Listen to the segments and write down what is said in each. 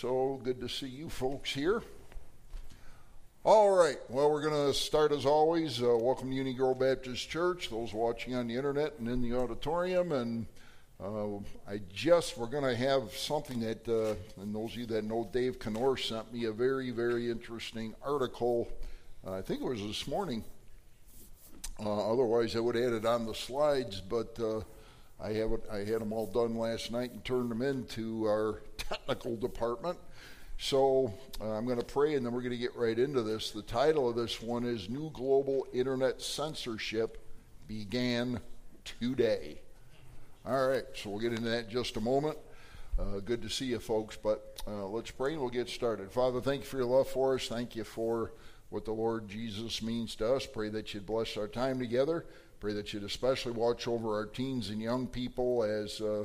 So good to see you folks here. All right, well, we're going to start as always. Uh, welcome to Union Grove Baptist Church, those watching on the internet and in the auditorium. And uh, I just, we're going to have something that, uh, and those of you that know Dave Kenor sent me a very, very interesting article. I think it was this morning. Uh, otherwise, I would had it on the slides, but uh, I have it, I had them all done last night and turned them into our technical department. So uh, I'm going to pray and then we're going to get right into this. The title of this one is New Global Internet Censorship Began Today. All right, so we'll get into that in just a moment. Uh, good to see you, folks, but uh, let's pray and we'll get started. Father, thank you for your love for us. Thank you for what the Lord Jesus means to us. Pray that you'd bless our time together. Pray that you'd especially watch over our teens and young people as uh,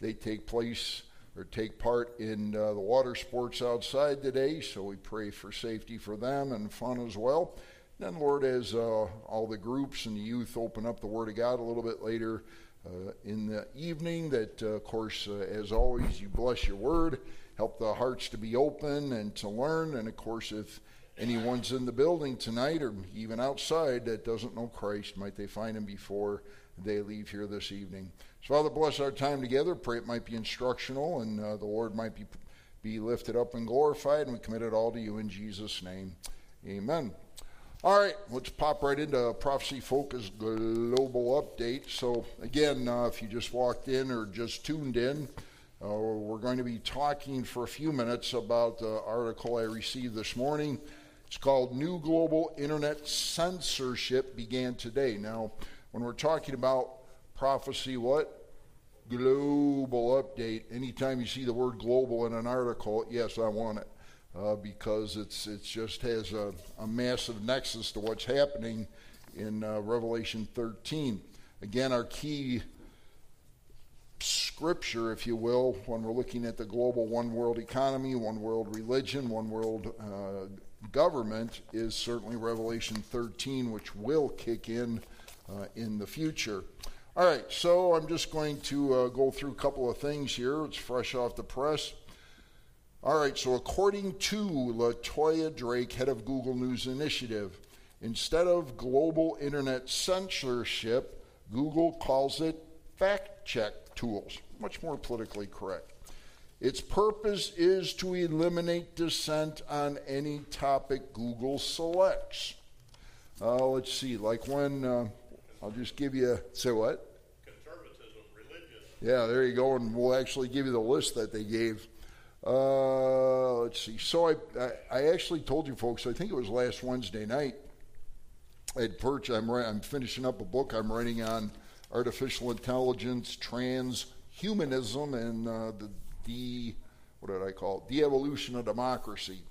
they take place or take part in uh, the water sports outside today. So we pray for safety for them and fun as well. Then, Lord, as uh, all the groups and the youth open up the Word of God a little bit later uh, in the evening, that, uh, of course, uh, as always, you bless your Word, help the hearts to be open and to learn. And, of course, if anyone's in the building tonight or even outside that doesn't know Christ, might they find him before they leave here this evening. So, Father, bless our time together. Pray it might be instructional and uh, the Lord might be, be lifted up and glorified. And we commit it all to you in Jesus' name. Amen. All right, let's pop right into Prophecy Focus Global Update. So, again, uh, if you just walked in or just tuned in, uh, we're going to be talking for a few minutes about the article I received this morning it's called New Global Internet Censorship Began Today. Now, when we're talking about prophecy, what? Global update. Anytime you see the word global in an article, yes, I want it. Uh, because it's it just has a, a, massive nexus to what's happening in uh, Revelation 13. Again, our key scripture, if you will, when we're looking at the global one world economy, one world religion, one world uh, government is certainly Revelation 13, which will kick in uh, in the future. All right, so I'm just going to uh, go through a couple of things here. It's fresh off the press. All right, so according to Latoya Drake, head of Google News Initiative, instead of global internet censorship, Google calls it fact check tools. Much more politically correct. Its purpose is to eliminate dissent on any topic Google selects. Uh, let's see, like when, uh, I'll just give you, say what? Conservatism, religion. Yeah, there you go, and we'll actually give you the list that they gave. Uh, let's see. So I, I, I, actually told you folks, I think it was last Wednesday night, I'd perch, I'm, I'm finishing up a book I'm writing on artificial intelligence, transhumanism, and uh, the the what did I call it? The evolution of democracy.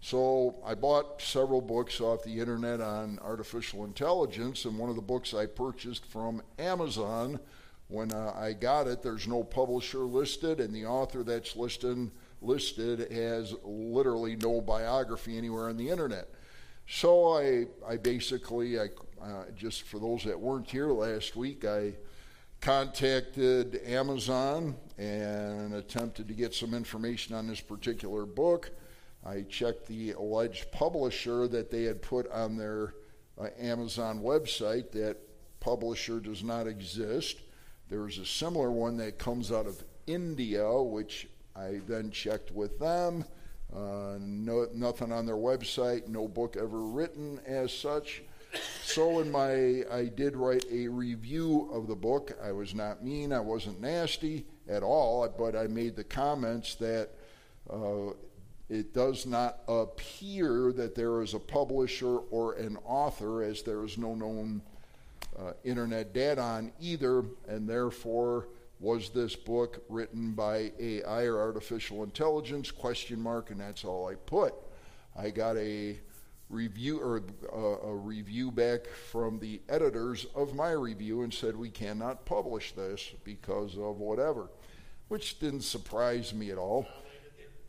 So I bought several books off the internet on artificial intelligence, and one of the books I purchased from Amazon. When uh, I got it, there's no publisher listed, and the author that's listed listed has literally no biography anywhere on the internet. So I, I basically, I uh, just for those that weren't here last week, I contacted Amazon and attempted to get some information on this particular book. I checked the alleged publisher that they had put on their uh, Amazon website. That publisher does not exist. There is a similar one that comes out of India, which I then checked with them. Uh, no, nothing on their website, no book ever written as such. So in my, I did write a review of the book. I was not mean, I wasn't nasty at all, but I made the comments that uh, it does not appear that there is a publisher or an author, as there is no known uh, internet data on either, and therefore was this book written by AI or artificial intelligence? Question mark, and that's all I put. I got a review or uh, a review back from the editors of my review and said we cannot publish this because of whatever, which didn't surprise me at all.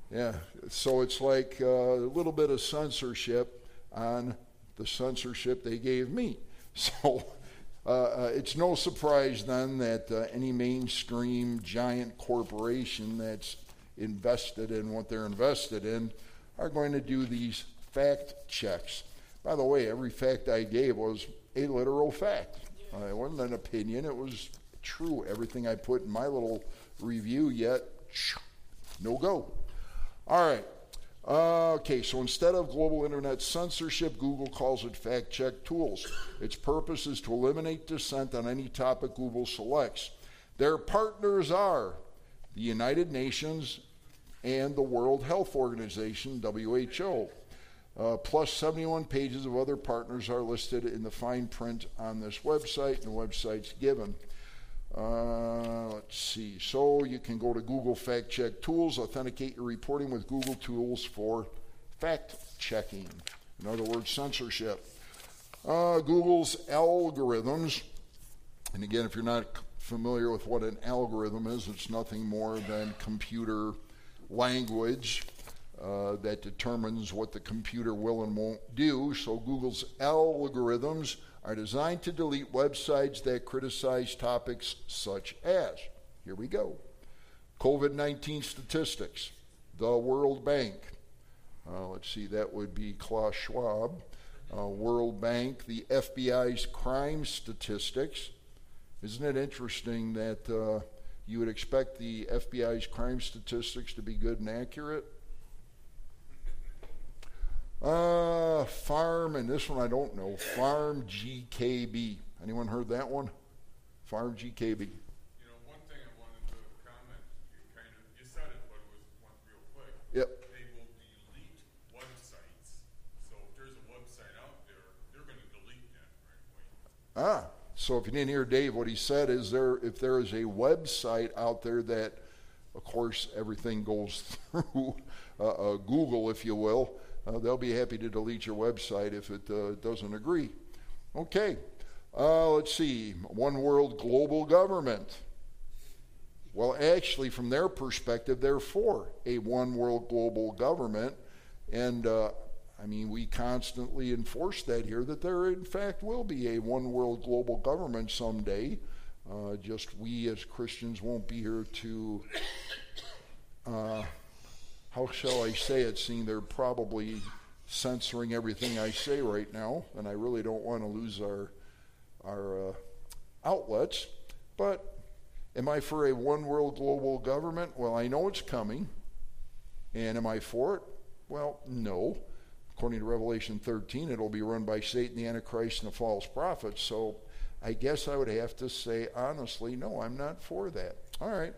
Yeah, so it's like uh, a little bit of censorship on the censorship they gave me. So uh, uh, it's no surprise then that uh, any mainstream giant corporation that's invested in what they're invested in are going to do these fact checks. By the way, every fact I gave was a literal fact. Uh, it wasn't an opinion, it was true. Everything I put in my little review, yet, no go. All right. Uh, okay, so instead of global internet censorship, Google calls it fact check tools. Its purpose is to eliminate dissent on any topic Google selects. Their partners are the United Nations and the World Health Organization, WHO. Uh, plus 71 pages of other partners are listed in the fine print on this website, and the website's given. Uh, let's see. So you can go to Google Fact Check Tools, authenticate your reporting with Google Tools for fact checking. In other words, censorship. Uh, Google's algorithms, and again, if you're not familiar with what an algorithm is, it's nothing more than computer language uh, that determines what the computer will and won't do. So Google's algorithms are designed to delete websites that criticize topics such as, here we go, COVID 19 statistics, the World Bank. Uh, let's see, that would be Klaus Schwab. Uh, World Bank, the FBI's crime statistics. Isn't it interesting that uh, you would expect the FBI's crime statistics to be good and accurate? Uh, farm, and this one I don't know. Farm GKB. Anyone heard that one? Farm GKB. You know, one thing I wanted to comment, you kind of, you said it, but it was one real quick. Yep. They will delete websites. So if there's a website out there, they're going to delete that right away. Ah, so if you didn't hear Dave, what he said is there if there is a website out there that, of course, everything goes through uh, uh, Google, if you will, uh, they'll be happy to delete your website if it uh, doesn't agree. Okay, uh, let's see. One world global government. Well, actually, from their perspective, they're for a one world global government. And uh, I mean, we constantly enforce that here that there, in fact, will be a one world global government someday. Uh, just we as Christians won't be here to uh, how shall I say it, seeing they're probably censoring everything I say right now, and I really don't want to lose our, our uh, outlets. But am I for a one world global government? Well, I know it's coming. And am I for it? Well, no. According to Revelation 13, it'll be run by Satan, the Antichrist, and the false prophets. So I guess I would have to say honestly, no, I'm not for that. All right.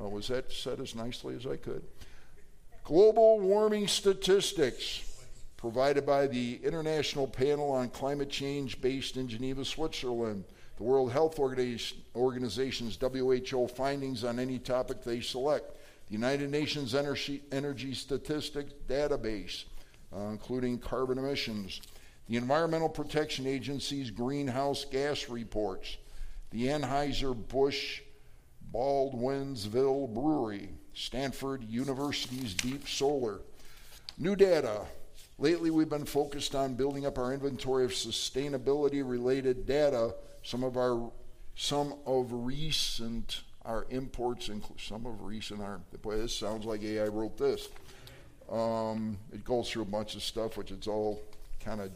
Uh, was that said as nicely as I could? Global warming statistics provided by the International Panel on Climate Change based in Geneva, Switzerland. The World Health Organization's WHO findings on any topic they select. The United Nations Energy, Energy Statistics Database, uh, including carbon emissions. The Environmental Protection Agency's greenhouse gas reports. The Anheuser-Busch Baldwinsville Brewery, Stanford University's Deep Solar. New data. Lately, we've been focused on building up our inventory of sustainability related data. Some of our some of recent our imports include some of recent our boy this sounds like AI wrote this. Um, it goes through a bunch of stuff which it's all kind of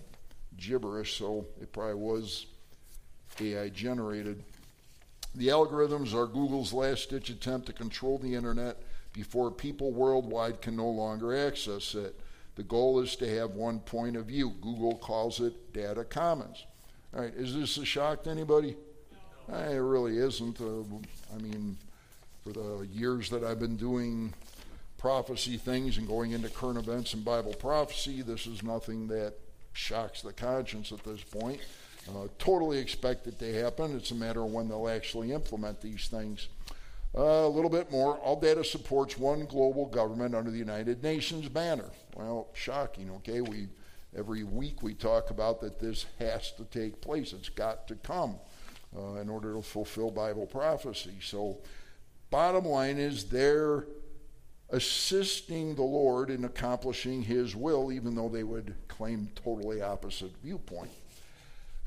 gibberish, so it probably was AI generated. The algorithms are Google's last ditch attempt to control the internet before people worldwide can no longer access it. The goal is to have one point of view. Google calls it data commons. All right, is this a shock to anybody? No. It really isn't. Uh, I mean, for the years that I've been doing prophecy things and going into current events and Bible prophecy, this is nothing that shocks the conscience at this point. Uh, totally expect it to happen. It's a matter of when they'll actually implement these things. Uh, a little bit more. All data supports one global government under the United Nations banner. Well, shocking, okay? We every week we talk about that this has to take place. It's got to come uh, in order to fulfill Bible prophecy. So, bottom line is they're assisting the Lord in accomplishing His will, even though they would claim totally opposite viewpoint.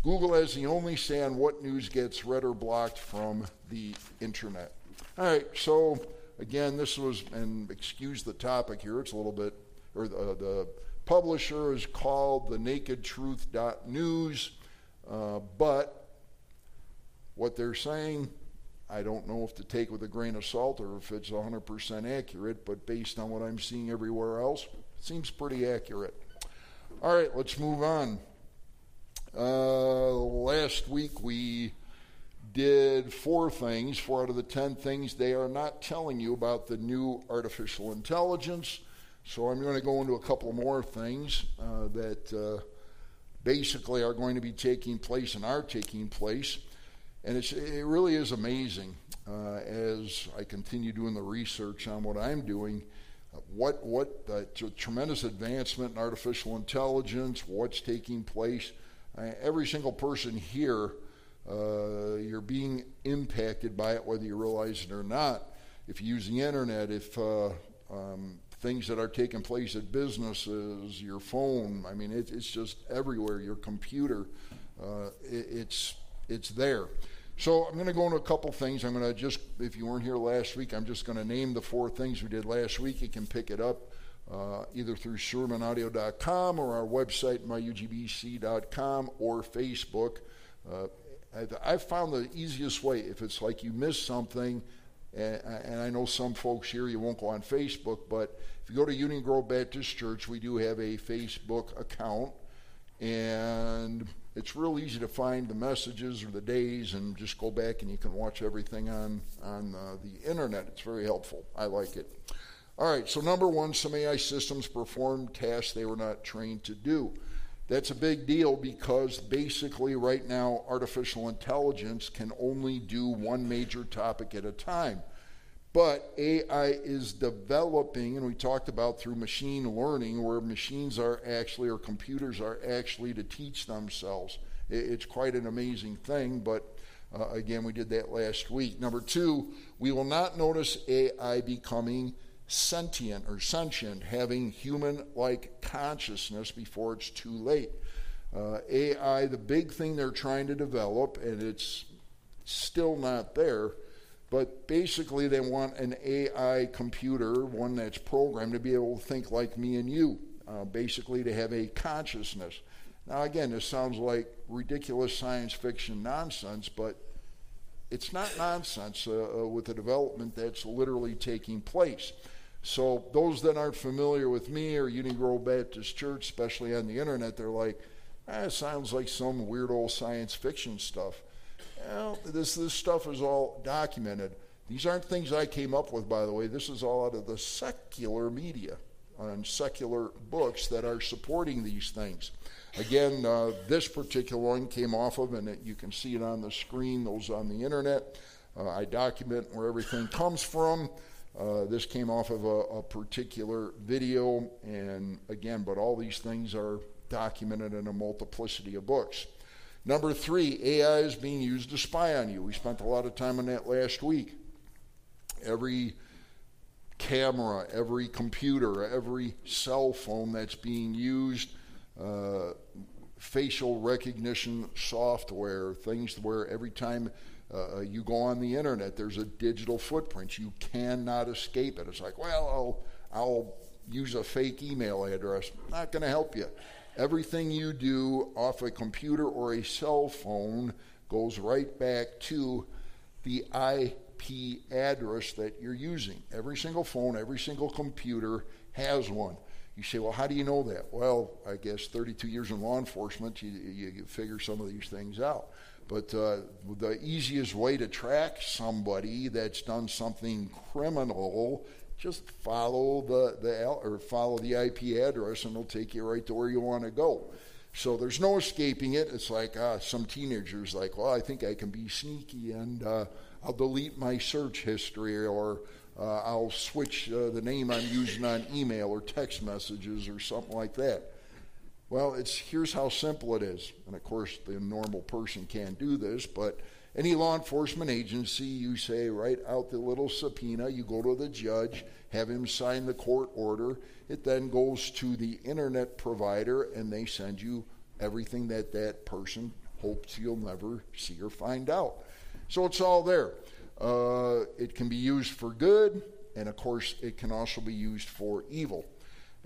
Google has the only on what news gets read or blocked from the internet. All right, so again, this was, and excuse the topic here, it's a little bit, or the, the publisher is called the nakedtruth.news, uh, but what they're saying, I don't know if to take with a grain of salt or if it's 100% accurate, but based on what I'm seeing everywhere else, it seems pretty accurate. All right, let's move on. Uh, last week we did four things, four out of the ten things they are not telling you about the new artificial intelligence. So I'm going to go into a couple more things uh, that uh, basically are going to be taking place and are taking place. And it really is amazing uh, as I continue doing the research on what I'm doing. What what uh, tremendous advancement in artificial intelligence? What's taking place? Every single person here uh, you're being impacted by it, whether you realize it or not. If you use the internet, if uh, um, things that are taking place at businesses, your phone, I mean, it, it's just everywhere. Your computer, uh, it, it's it's there. So I'm going to go into a couple things. I'm going to just, if you weren't here last week, I'm just going to name the four things we did last week. You can pick it up uh, either through SermonAudio.com or our website, myugbc.com, or Facebook. Uh, I've found the easiest way, if it's like you miss something, and, and, I know some folks here, you won't go on Facebook, but if you go to Union Grove Baptist Church, we do have a Facebook account, and it's real easy to find the messages or the days and just go back and you can watch everything on, on uh, the internet. It's very helpful. I like it. All right, so number one, some AI systems perform tasks they were not trained to do. That's a big deal because basically, right now, artificial intelligence can only do one major topic at a time. But AI is developing, and we talked about through machine learning, where machines are actually, or computers are actually to teach themselves. It's quite an amazing thing, but uh, again, we did that last week. Number two, we will not notice AI becoming sentient or sentient, having human like consciousness before it's too late. Uh, AI, the big thing they're trying to develop, and it's still not there, but basically they want an AI computer, one that's programmed to be able to think like me and you, uh, basically to have a consciousness. Now, again, this sounds like ridiculous science fiction nonsense, but it's not nonsense uh, uh with the development that's literally taking place. So those that aren't familiar with me or Union Grove Baptist Church, especially on the internet, they're like, eh, it sounds like some weird old science fiction stuff. Well, this this stuff is all documented. These aren't things I came up with, by the way. This is all out of the secular media and secular books that are supporting these things. Again, uh, this particular one came off of, and it, you can see it on the screen, those on the internet. Uh, I document where everything comes from. Uh, this came off of a, a, particular video, and again, but all these things are documented in a multiplicity of books. Number three, AI is being used to spy on you. We spent a lot of time on that last week. Every camera, every computer, every cell phone that's being used, uh, facial recognition software, things where every time uh, uh, you go on the internet, there's a digital footprint. You cannot escape it. It's like, well, I'll, I'll use a fake email address. Not going to help you. Everything you do off a computer or a cell phone goes right back to the IP address that you're using. Every single phone, every single computer has one. You say, well, how do you know that? Well, I guess 32 years in law enforcement, you, you, you figure some of these things out. But uh, the easiest way to track somebody that's done something criminal, just follow the, the or follow the IP address, and it'll take you right to where you want to go. So there's no escaping it. It's like uh, some teenagers like, well, I think I can be sneaky, and uh, I'll delete my search history, or uh, I'll switch uh, the name I'm using on email or text messages or something like that. Well, it's here's how simple it is. And of course, the normal person can't do this, but any law enforcement agency, you say, write out the little subpoena, you go to the judge, have him sign the court order. It then goes to the internet provider, and they send you everything that that person hopes you'll never see or find out. So it's all there. Uh, it can be used for good, and of course, it can also be used for evil.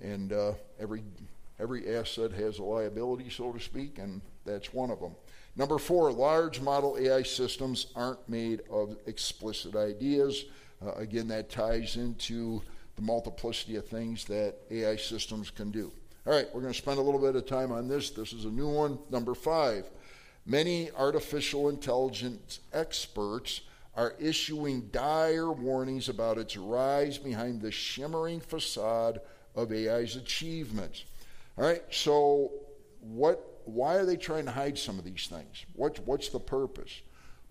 And uh, every every asset has a liability, so to speak, and that's one of them. Number four, large model AI systems aren't made of explicit ideas. Uh, again, that ties into the multiplicity of things that AI systems can do. All right, we're going to spend a little bit of time on this. This is a new one. Number five, many artificial intelligence experts are issuing dire warnings about its rise behind the shimmering facade of AI's achievements. All right, so what? Why are they trying to hide some of these things? What, what's the purpose?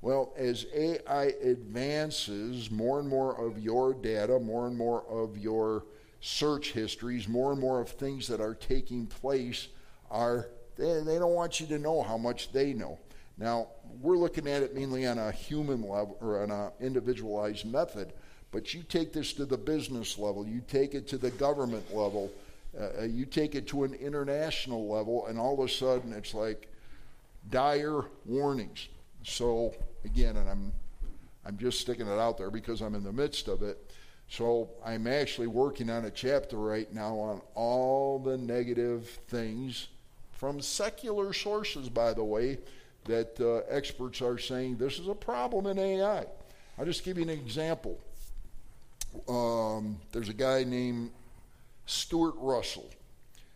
Well, as AI advances, more and more of your data, more and more of your search histories, more and more of things that are taking place are, they, they don't want you to know how much they know. Now, we're looking at it mainly on a human level or on an individualized method, but you take this to the business level, you take it to the government level, uh, you take it to an international level, and all of a sudden it's like dire warnings. So, again, and I'm, I'm just sticking it out there because I'm in the midst of it. So I'm actually working on a chapter right now on all the negative things from secular sources, by the way, that uh, experts are saying this is a problem in AI. I'll just give you an example. Um, there's a guy named Stuart Russell.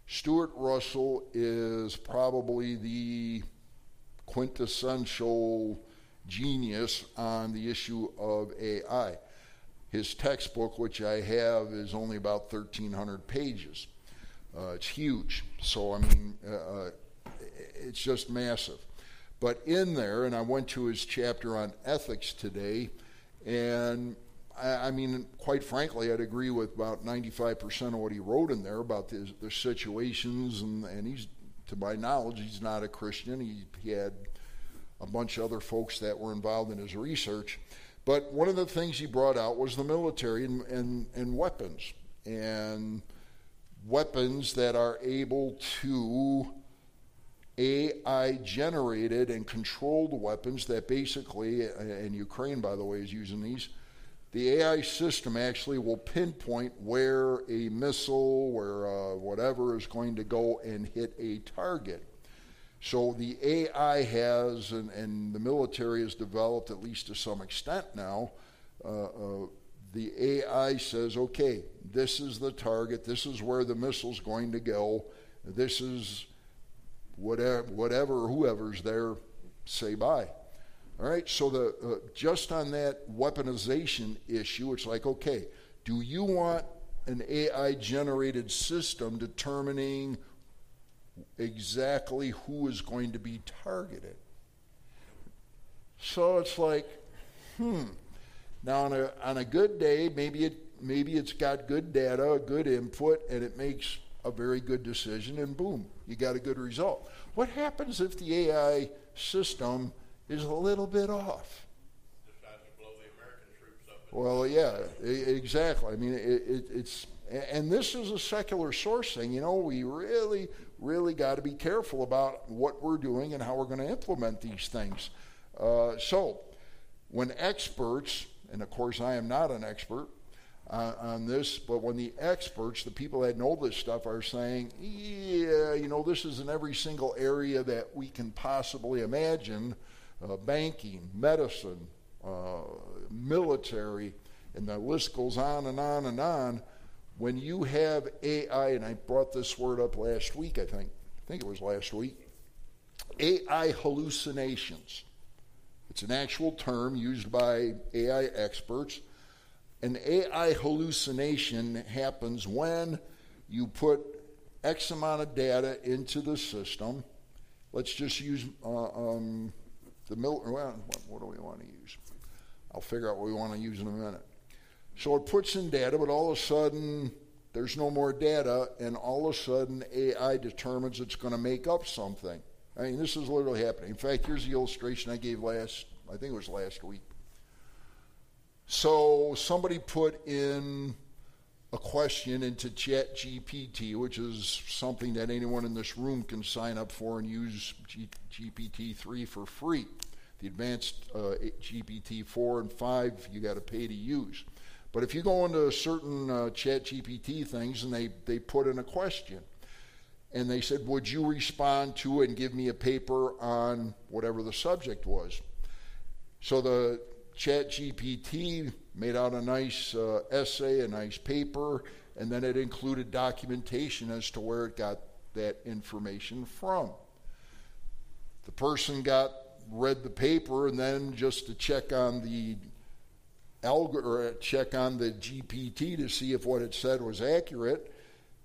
Stuart Russell is probably the quintessential genius on the issue of AI. His textbook, which I have, is only about 1,300 pages. Uh, it's huge. So, I mean, uh, uh, it's just massive. But in there, and I went to his chapter on ethics today, and I, I mean, quite frankly, I'd agree with about 95% of what he wrote in there about the, the situations, and, and he's, to my knowledge, he's not a Christian. He, he had a bunch of other folks that were involved in his research. But one of the things he brought out was the military and, and, and weapons, and weapons that are able to AI generated and controlled weapons that basically, and Ukraine, by the way, is using these. The AI system actually will pinpoint where a missile, where uh, whatever is going to go and hit a target. So the AI has, and, and the military has developed, at least to some extent now, uh, uh, the AI says, okay, this is the target, this is where the missile's going to go, this is whatever, whatever whoever's there, say bye. All right, so the uh, just on that weaponization issue, it's like, okay, do you want an AI generated system determining exactly who is going to be targeted. So it's like, hmm. Now on a on a good day, maybe it maybe it's got good data, good input, and it makes a very good decision, and boom, you got a good result. What happens if the AI system is a little bit off? Well, yeah, exactly. I mean, it, it, it's and this is a secular source thing. You know, we really, really got to be careful about what we're doing and how we're going to implement these things. Uh, so, when experts, and of course I am not an expert uh, on this, but when the experts, the people that know this stuff, are saying, yeah, you know, this is in every single area that we can possibly imagine uh, banking, medicine, uh, military, and the list goes on and on and on when you have AI, and I brought this word up last week, I think, I think it was last week, AI hallucinations. It's an actual term used by AI experts. An AI hallucination happens when you put X amount of data into the system. Let's just use uh, um, the. Well, what, what do we want to use? I'll figure out what we want to use in a minute. So it puts in data, but all of a sudden there's no more data, and all of a sudden AI determines it's going to make up something. I mean, this is literally happening. In fact, here's the illustration I gave last, I think it was last week. So somebody put in a question into Chat GPT, which is something that anyone in this room can sign up for and use G- GPT 3 for free. The advanced uh, GPT 4 and 5, you got to pay to use. But if you go into certain uh, chat GPT things and they, they put in a question, and they said, Would you respond to and give me a paper on whatever the subject was? So the chat GPT made out a nice uh, essay, a nice paper, and then it included documentation as to where it got that information from. The person got read the paper and then just to check on the alg- or check on the GPT to see if what it said was accurate.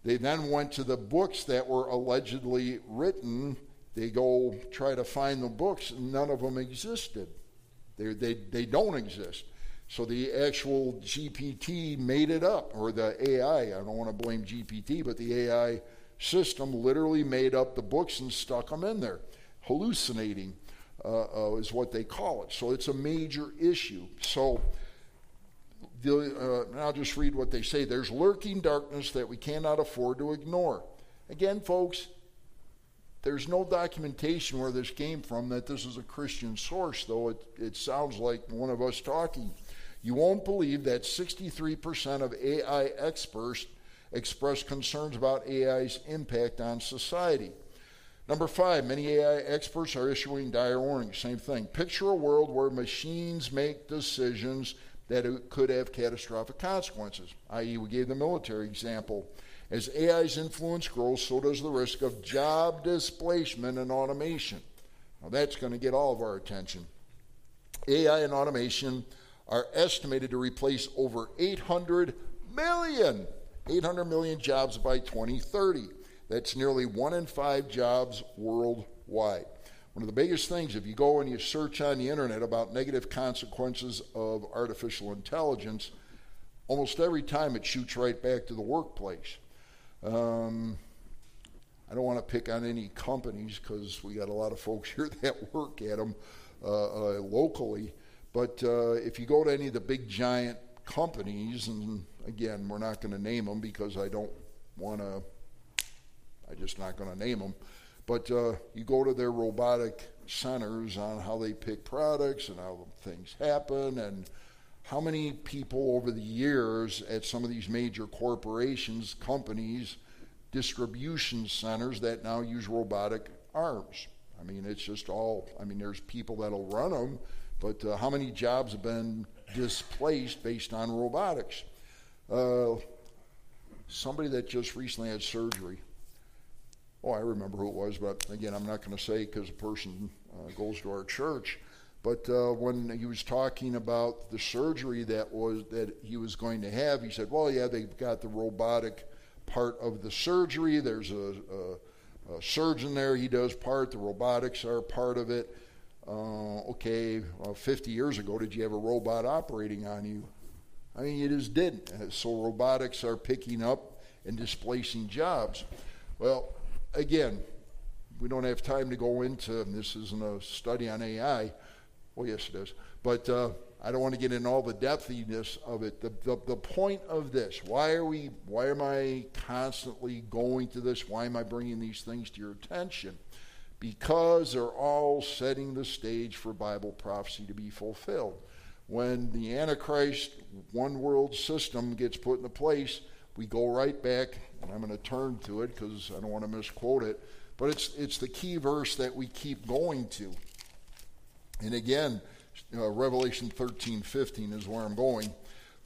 They then went to the books that were allegedly written. They go try to find the books, and none of them existed. They, they, they don't exist. So the actual GPT made it up, or the AI. I don't want to blame GPT, but the AI system literally made up the books and stuck them in there. Hallucinating uh, uh, is what they call it. So it's a major issue. So the, uh, I'll just read what they say. There's lurking darkness that we cannot afford to ignore. Again, folks, there's no documentation where this came from that this is a Christian source, though it, it sounds like one of us talking. You won't believe that 63% of AI experts express concerns about AI's impact on society. Number five, many AI experts are issuing dire warnings. Same thing. Picture a world where machines make decisions that could have catastrophic consequences, i.e., we gave the military example. As AI's influence grows, so does the risk of job displacement and automation. Now, that's going to get all of our attention. AI and automation are estimated to replace over 800 million, 800 million jobs by 2030. That's nearly one in five jobs worldwide. One of the biggest things, if you go and you search on the internet about negative consequences of artificial intelligence, almost every time it shoots right back to the workplace. Um, I don't want to pick on any companies because we got a lot of folks here that work at them uh, uh, locally. But uh, if you go to any of the big giant companies, and again, we're not going to name them because I don't want to, I'm just not going to name them. But uh, you go to their robotic centers on how they pick products and how things happen and how many people over the years at some of these major corporations, companies, distribution centers that now use robotic arms. I mean, it's just all, I mean, there's people that'll run them, but uh, how many jobs have been displaced based on robotics? Uh, somebody that just recently had surgery oh, I remember who it was, but again, I'm not going to say because the person uh, goes to our church. But uh, when he was talking about the surgery that was that he was going to have, he said, "Well, yeah, they've got the robotic part of the surgery. There's a, a, a surgeon there; he does part. The robotics are part of it." Uh, okay, well, 50 years ago, did you have a robot operating on you? I mean, you just didn't. So robotics are picking up and displacing jobs. Well, again, we don't have time to go into, this isn't a study on AI. Well, yes, it is. But uh, I don't want to get in all the depthiness of it. The, the, the point of this, why are we, why am I constantly going to this? Why am I bringing these things to your attention? Because they're all setting the stage for Bible prophecy to be fulfilled. When the Antichrist one world system gets put into place, we go right back, and I'm going to turn to it because I don't want to misquote it, but it's, it's the key verse that we keep going to. And again, uh, Revelation 13 15 is where I'm going.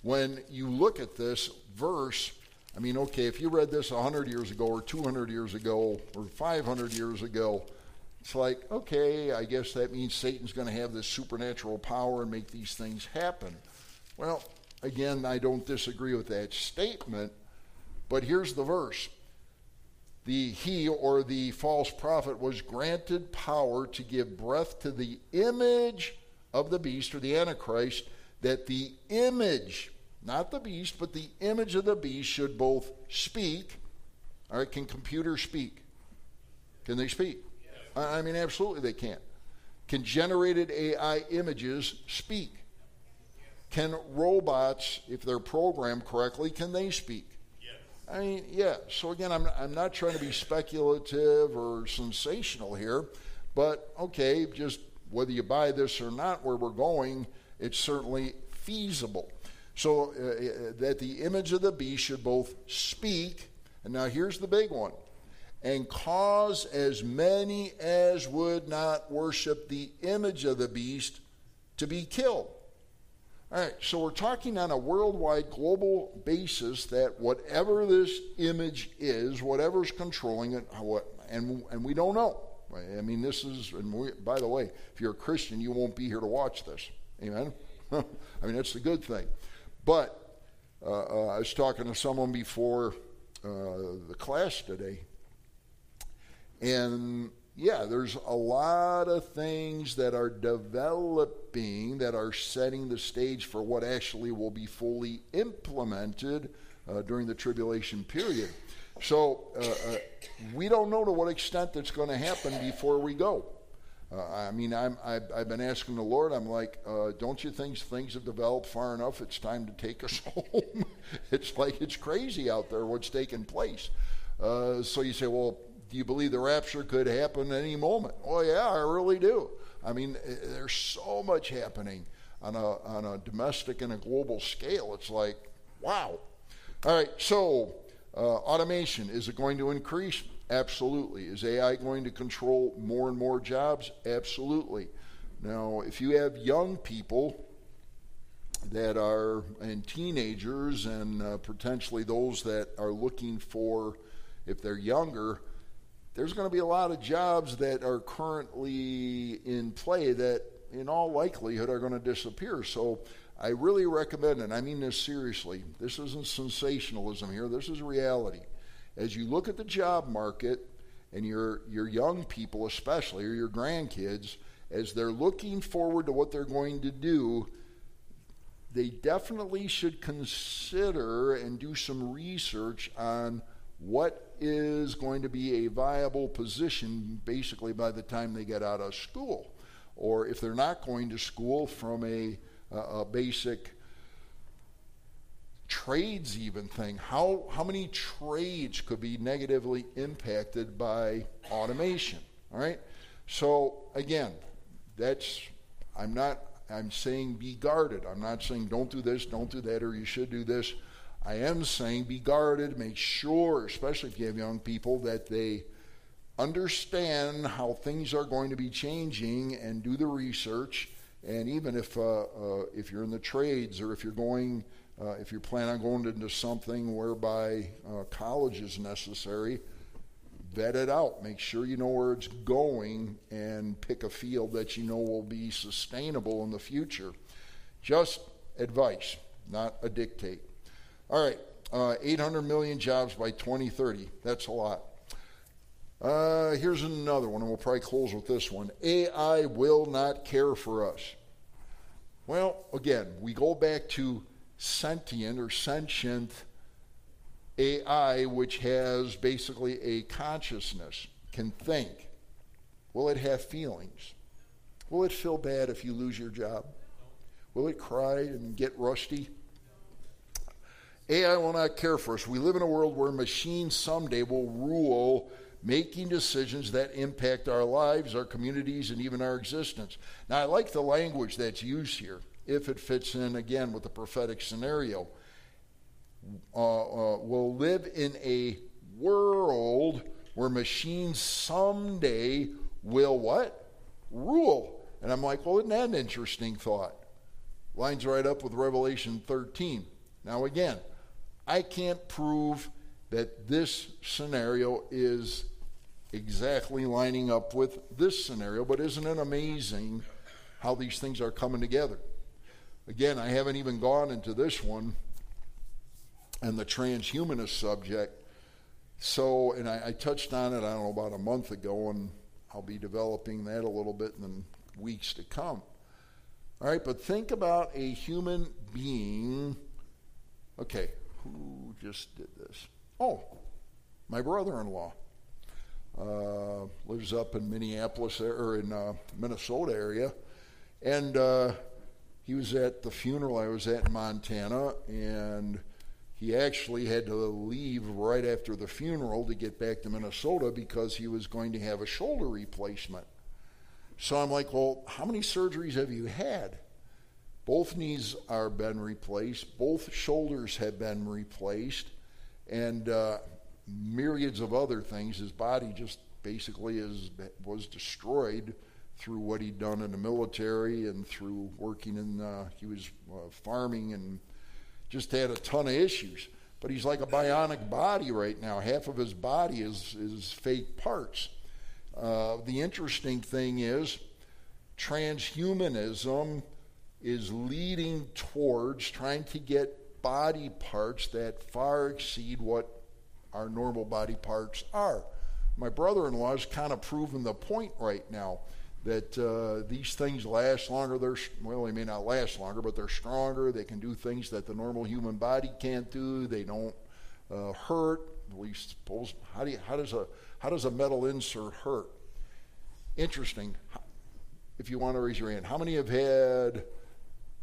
When you look at this verse, I mean, okay, if you read this 100 years ago, or 200 years ago, or 500 years ago, it's like, okay, I guess that means Satan's going to have this supernatural power and make these things happen. Well, again, I don't disagree with that statement, but here's the verse. The he or the false prophet was granted power to give breath to the image of the beast or the antichrist that the image not the beast but the image of the beast should both speak. All right can computers speak? Can they speak? Yes. i mean absolutely they can. Can generated ai images speak? Can robots if they're programmed correctly can they speak I mean, yeah. So again, I'm, I'm not trying to be speculative or sensational here, but okay, just whether you buy this or not, where we're going, it's certainly feasible. So uh, uh, that the image of the beast should both speak, and now here's the big one, and cause as many as would not worship the image of the beast to be killed. All right, so we're talking on a worldwide, global basis that whatever this image is, whatever's controlling it, and and we don't know. I mean, this is, and we, by the way, if you're a Christian, you won't be here to watch this. Amen. I mean, that's the good thing. But uh, uh, I was talking to someone before uh, the class today, and yeah, there's a lot of things that are developing that are setting the stage for what actually will be fully implemented uh, during the tribulation period. So uh, uh, we don't know to what extent that's going to happen before we go. Uh, I mean, I'm, I've, I've, been asking the Lord, I'm like, uh, don't you think things have developed far enough? It's time to take us home. it's like it's crazy out there what's taking place. Uh, so you say, well, do you believe the rapture could happen any moment? Well, yeah, I really do. I mean, eh, there's so much happening on a, on a domestic and a global scale. It's like, wow. All right, so uh, automation, is it going to increase? Absolutely. Is AI going to control more and more jobs? Absolutely. Now, if you have young people that are, and teenagers, and uh, potentially those that are looking for, if they're younger, there's going to be a lot of jobs that are currently in play that, in all likelihood, are going to disappear. So, I really recommend, and I mean this seriously, this isn't sensationalism here, this is reality. As you look at the job market, and your, your young people, especially, or your grandkids, as they're looking forward to what they're going to do, they definitely should consider and do some research on what is going to be a viable position basically by the time they get out of school. Or if they're not going to school from a a basic trades even thing. How, how many trades could be negatively impacted by automation? All right? So, again, that's, I'm not, I'm saying be guarded. I'm not saying don't do this, don't do that, or you should do this. I am saying be guarded, make sure, especially if you have young people, that they understand how things are going to be changing and do the research and even if, uh, uh, if you're in the trades or if you're going, uh, if you plan on going into something whereby uh, college is necessary, vet it out. Make sure you know where it's going and pick a field that you know will be sustainable in the future. Just advice, not a dictate. All right, uh, 800 million jobs by 2030. That's a lot. Uh, here's another one, and we'll probably close with this one. AI will not care for us. Well, again, we go back to sentient or sentient AI, which has basically a consciousness, can think. Will it have feelings? Will it feel bad if you lose your job? Will it cry and get rusty? AI will not care for us. We live in a world where machines someday will rule making decisions that impact our lives, our communities, and even our existence. Now, I like the language that's used here, if it fits in again with the prophetic scenario. Uh, uh, we'll live in a world where machines someday will what? Rule. And I'm like, well, isn't that an interesting thought? Lines right up with Revelation 13. Now, again, I can't prove that this scenario is exactly lining up with this scenario, but isn't it amazing how these things are coming together? Again, I haven't even gone into this one and the transhumanist subject. So, and I, I, touched on it, I don't know, about a month ago, and I'll be developing that a little bit in the weeks to come. All right, but think about a human being. Okay, who just did this? Oh, my brother in law. Uh, lives up in Minneapolis or in uh, Minnesota area, and uh, he was at the funeral I was at in Montana, and he actually had to leave right after the funeral to get back to Minnesota because he was going to have a shoulder replacement. So I'm like, well, how many surgeries have you had? Both knees are been replaced. Both shoulders have been replaced, and uh, myriads of other things. His body just basically is was destroyed through what he'd done in the military and through working in. Uh, he was uh, farming and just had a ton of issues. But he's like a bionic body right now. Half of his body is is fake parts. Uh, the interesting thing is transhumanism is leading towards trying to get body parts that far exceed what our normal body parts are. My brother in law is kind of proving the point right now that uh, these things last longer. They're, well, they may not last longer, but they're stronger. They can do things that the normal human body can't do. They don't uh, hurt. At least, suppose, how, do you, how, does a, how does a metal insert hurt? Interesting. If you want to raise your hand, how many have had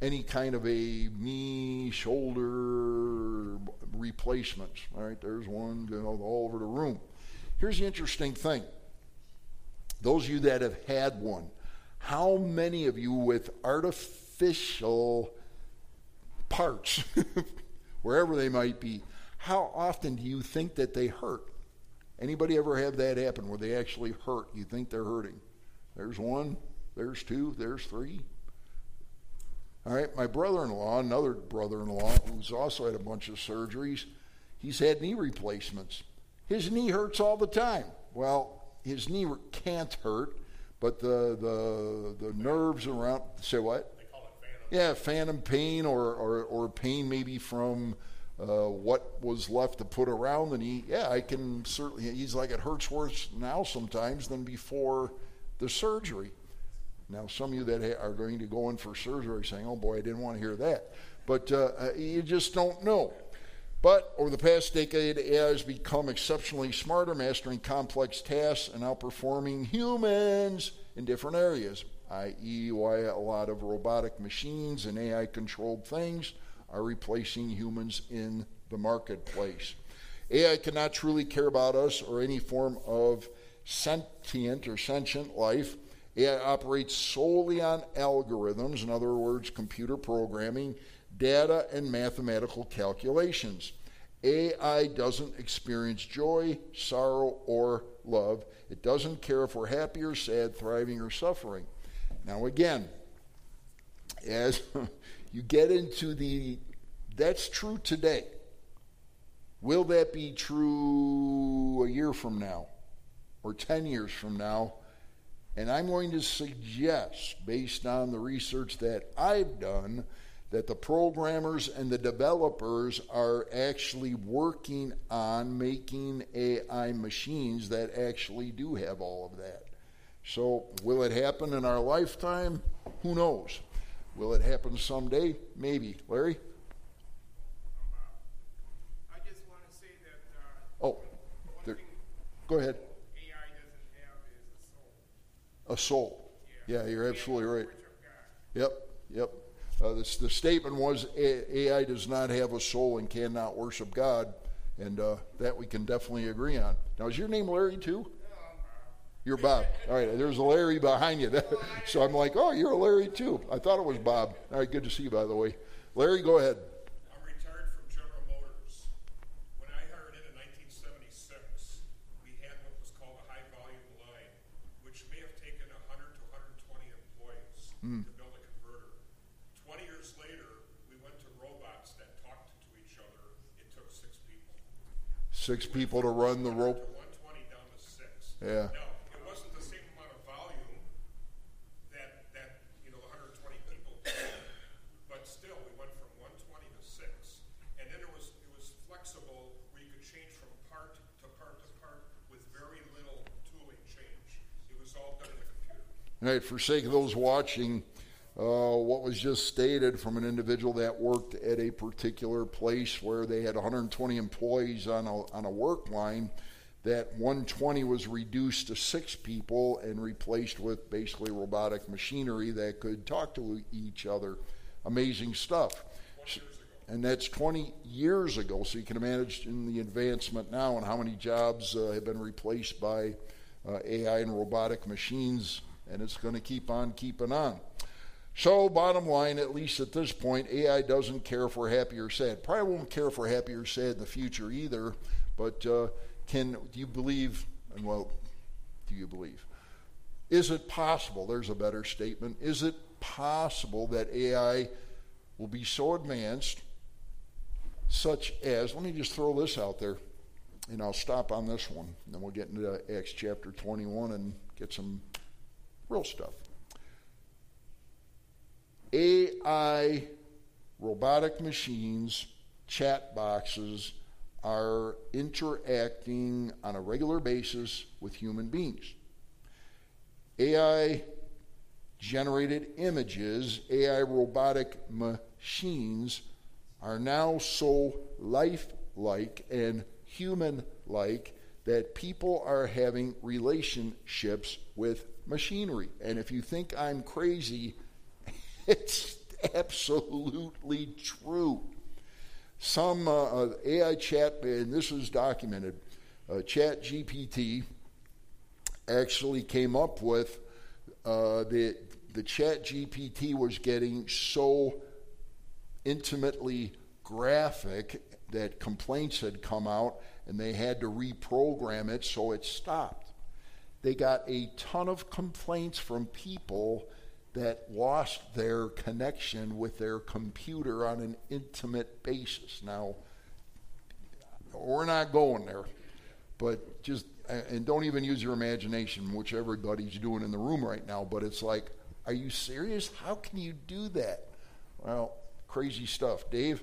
any kind of a knee, shoulder replacements. All right, there's one know, all over the room. Here's the interesting thing those of you that have had one, how many of you with artificial parts, wherever they might be, how often do you think that they hurt? Anybody ever have that happen where they actually hurt? You think they're hurting? There's one, there's two, there's three. All right, my brother in law, another brother in law, who's also had a bunch of surgeries, he's had knee replacements. His knee hurts all the time. Well, his knee can't hurt, but the, the, the nerves around, say what? They call it phantom. Yeah, phantom pain or, or, or pain maybe from uh, what was left to put around the knee. Yeah, I can certainly, he's like, it hurts worse now sometimes than before the surgery. Now, some of you that are going to go in for surgery saying, oh boy, I didn't want to hear that. But uh, uh, you just don't know. But over the past decade, AI has become exceptionally smarter, mastering complex tasks and outperforming humans in different areas, i.e., why a lot of robotic machines and AI controlled things are replacing humans in the marketplace. AI cannot truly care about us or any form of sentient or sentient life AI operates solely on algorithms, in other words, computer programming, data, and mathematical calculations. AI doesn't experience joy, sorrow, or love. It doesn't care if we're happy or sad, thriving or suffering. Now, again, as you get into the, that's true today. Will that be true a year from now or 10 years from now? And I'm going to suggest, based on the research that I've done, that the programmers and the developers are actually working on making AI machines that actually do have all of that. So, will it happen in our lifetime? Who knows? Will it happen someday? Maybe. Larry? I just want to say that. Uh, Oh, there- Go ahead. AI doesn't have is a soul. Yeah, you're absolutely right. Yep, yep. Uh, the, the statement was AI does not have a soul and cannot worship God, and uh, that we can definitely agree on. Now, is your name Larry too? You're Bob. All right, there's a Larry behind you. so I'm like, oh, you're a Larry too. I thought it was Bob. All right, good to see you, by the way. Larry, go ahead. I'm retired from General Motors. When I hired in in 1976, we had what was called a high volume line, which may have taken 100 to 120 employees to build a converter. 20 years later, we went to robots that talked to each other. It took six people. Six people to run the rope. To 120 down to six. Yeah. Now, it wasn't the same amount of volume that, that, you know, 120 people, but still, we went from 120 to six. And then it was, it was flexible, where you could change from part to part to part with very little tooling change. It was all done in the For sake of those watching, uh, what was just stated from an individual that worked at a particular place where they had 120 employees on a, on a work line, that 120 was reduced to six people and replaced with basically robotic machinery that could talk to each other. Amazing stuff. And that's 20 years ago, so you can imagine the advancement now and how many jobs uh, have been replaced by uh, AI and robotic machines, and it's going to keep on keeping on. So, bottom line, at least at this point, AI doesn't care for happy or sad. Probably won't care for happy or sad in the future either. But uh, can do you believe? And well, do you believe? Is it possible? There's a better statement. Is it possible that AI will be so advanced, such as? Let me just throw this out there, and I'll stop on this one. And then we'll get into Acts chapter 21 and get some real stuff. AI robotic machines, chat boxes are interacting on a regular basis with human beings. AI generated images, AI robotic machines are now so lifelike and human like that people are having relationships with machinery. And if you think I'm crazy, it's absolutely true. Some uh, uh AI chat, and this is documented, uh, Chat GPT actually came up with uh, the the Chat GPT was getting so intimately graphic that complaints had come out and they had to reprogram it so it stopped. They got a ton of complaints from people that lost their connection with their computer on an intimate basis. Now, we're not going there, but just, and don't even use your imagination, which everybody's doing in the room right now, but it's like, are you serious? How can you do that? Well, crazy stuff. Dave?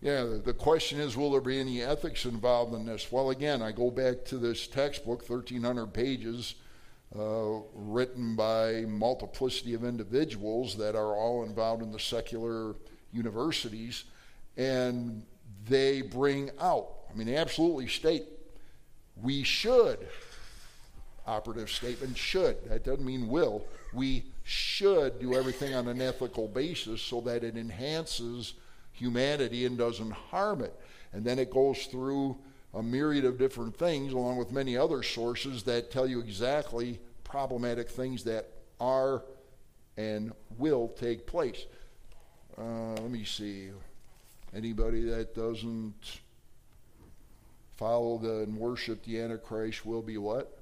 Yeah, the question is will there be any ethics involved in this? Well, again, I go back to this textbook, 1,300 pages, uh, written by multiplicity of individuals that are all involved in the secular universities, and they bring out, I mean, they absolutely state we should, operative statement, should, that doesn't mean will, we should do everything on an ethical basis so that it enhances humanity and doesn't harm it. And then it goes through a myriad of different things, along with many other sources that tell you exactly problematic things that are and will take place. Uh, let me see. Anybody that doesn't follow the, and worship the Antichrist will be what?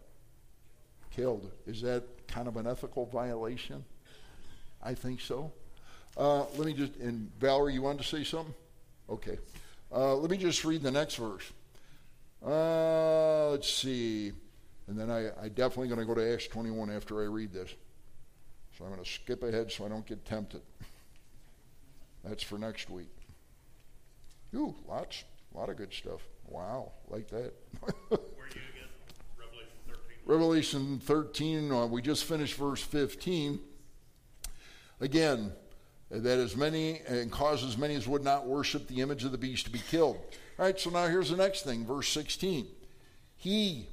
Killed. Is that kind of an ethical violation? I think so. Uh, let me just, and Valerie, you wanted to say something? Okay. Uh, let me just read the next verse. Uh, let's see. And then I, I definitely going to go to Acts 21 after I read this. So I'm going to skip ahead so I don't get tempted. That's for next week. Ooh, lots, a lot of good stuff. Wow, like that. Where you again? Revelation 13. Revelation 13, uh, we just finished verse 15. Again, that as many and cause as many as would not worship the image of the beast to be killed. All right, so now here's the next thing, verse 16. He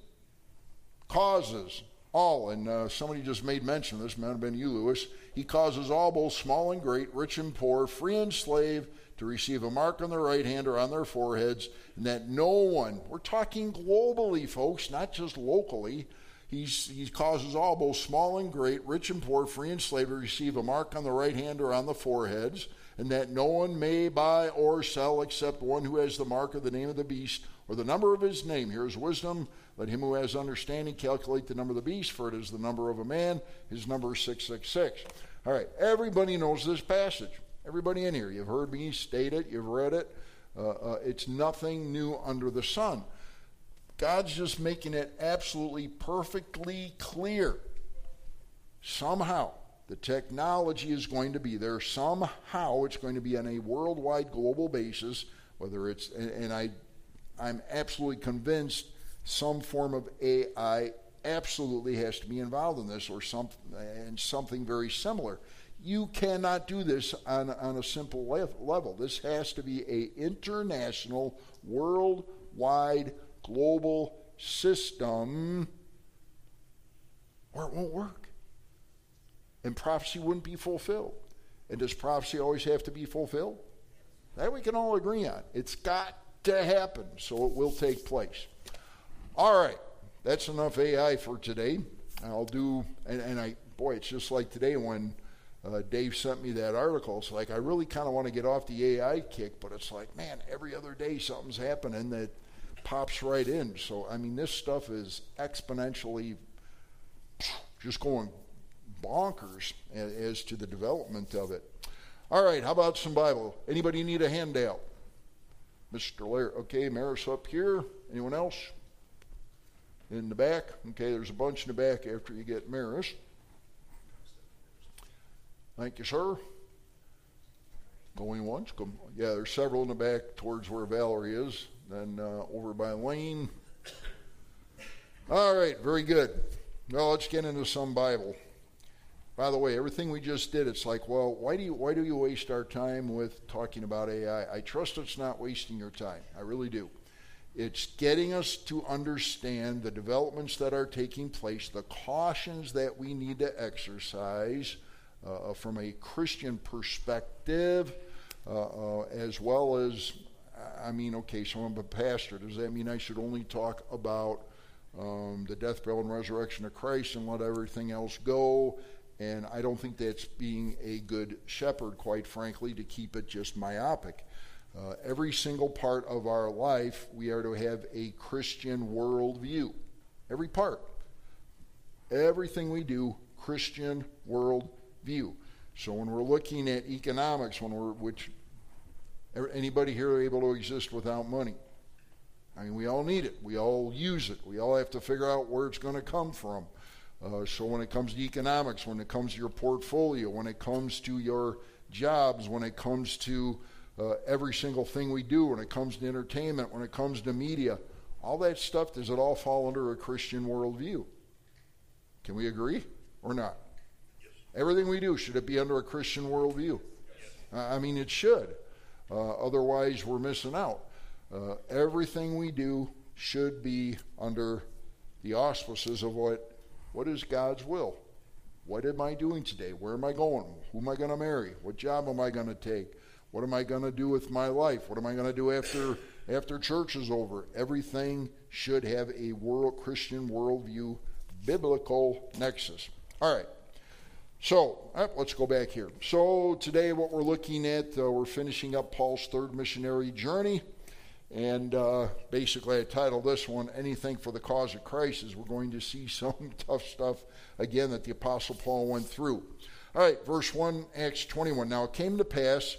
causes all, and uh, somebody just made mention of this, might have been you, Lewis. He causes all, both small and great, rich and poor, free and slave, to receive a mark on their right hand or on their foreheads, and that no one, we're talking globally, folks, not just locally, He's, he causes all, both small and great, rich and poor, free and slave, to receive a mark on the right hand or on the foreheads, and that no one may buy or sell except one who has the mark of the name of the beast or the number of his name. Here's wisdom. Let him who has understanding calculate the number of the beast, for it is the number of a man. His number is 666. All right, everybody knows this passage. Everybody in here, you've heard me state it, you've read it. Uh, uh, it's nothing new under the sun. God's just making it absolutely perfectly clear. Somehow, the technology is going to be there. Somehow, it's going to be on a worldwide, global basis. Whether it's and, and I, I'm absolutely convinced some form of AI absolutely has to be involved in this, or some and something very similar. You cannot do this on, on a simple level. This has to be a international, worldwide global system, or it won't work. And prophecy wouldn't be fulfilled. And does prophecy always have to be fulfilled? That we can all agree on. It's got to happen, so it will take place. All right, that's enough AI for today. I'll do, and, and I, boy, it's just like today when uh, Dave sent me that article. It's like I really kind of want to get off the AI kick, but it's like, man, every other day something's happening that pops right in. So, I mean, this stuff is exponentially just going bonkers as to the development of it. All right, how about some Bible? Anybody need a handout? Mr. Lair, okay, Maris up here. Anyone else? In the back? Okay, there's a bunch in the back after you get Maris. Thank you, sir. Going once. Come, yeah, there's several in the back towards where Valerie is. Then uh, over by Lane. All right, very good. Well, let's get into some Bible. By the way, everything we just did, it's like, well, why do you why do you waste our time with talking about AI? I trust it's not wasting your time. I really do. It's getting us to understand the developments that are taking place, the cautions that we need to exercise uh, from a Christian perspective, uh, uh, as well as, I mean, okay, so I'm a pastor. Does that mean I should only talk about um, the death, burial, and resurrection of Christ and let everything else go? And I don't think that's being a good shepherd, quite frankly, to keep it just myopic. Uh, every single part of our life, we are to have a Christian worldview. Every part. Everything we do, Christian worldview. So when we're looking at economics, when we're which anybody here able to exist without money? I mean, we all need it. We all use it. We all have to figure out where it's going to come from. Uh, so when it comes to economics, when it comes to your portfolio, when it comes to your jobs, when it comes to uh, every single thing we do, when it comes to entertainment, when it comes to media, all that stuff, does it all fall under a Christian worldview? Can we agree or not? Everything we do, should it be under a Christian worldview? Yes. I mean, it should. Uh, otherwise, we're missing out. Uh, everything we do should be under the auspices of what, what is God's will? What am I doing today? Where am I going? Who am I going to marry? What job am I going to take? What am I going to do with my life? What am I going to do after after church is over? Everything should have a world Christian worldview, biblical nexus. All right. So uh, let's go back here. So today, what we're looking at, uh, we're finishing up Paul's third missionary journey. And uh, basically, I titled this one Anything for the Cause of Christ, as we're going to see some tough stuff again that the Apostle Paul went through. All right, verse 1, Acts 21. Now it came to pass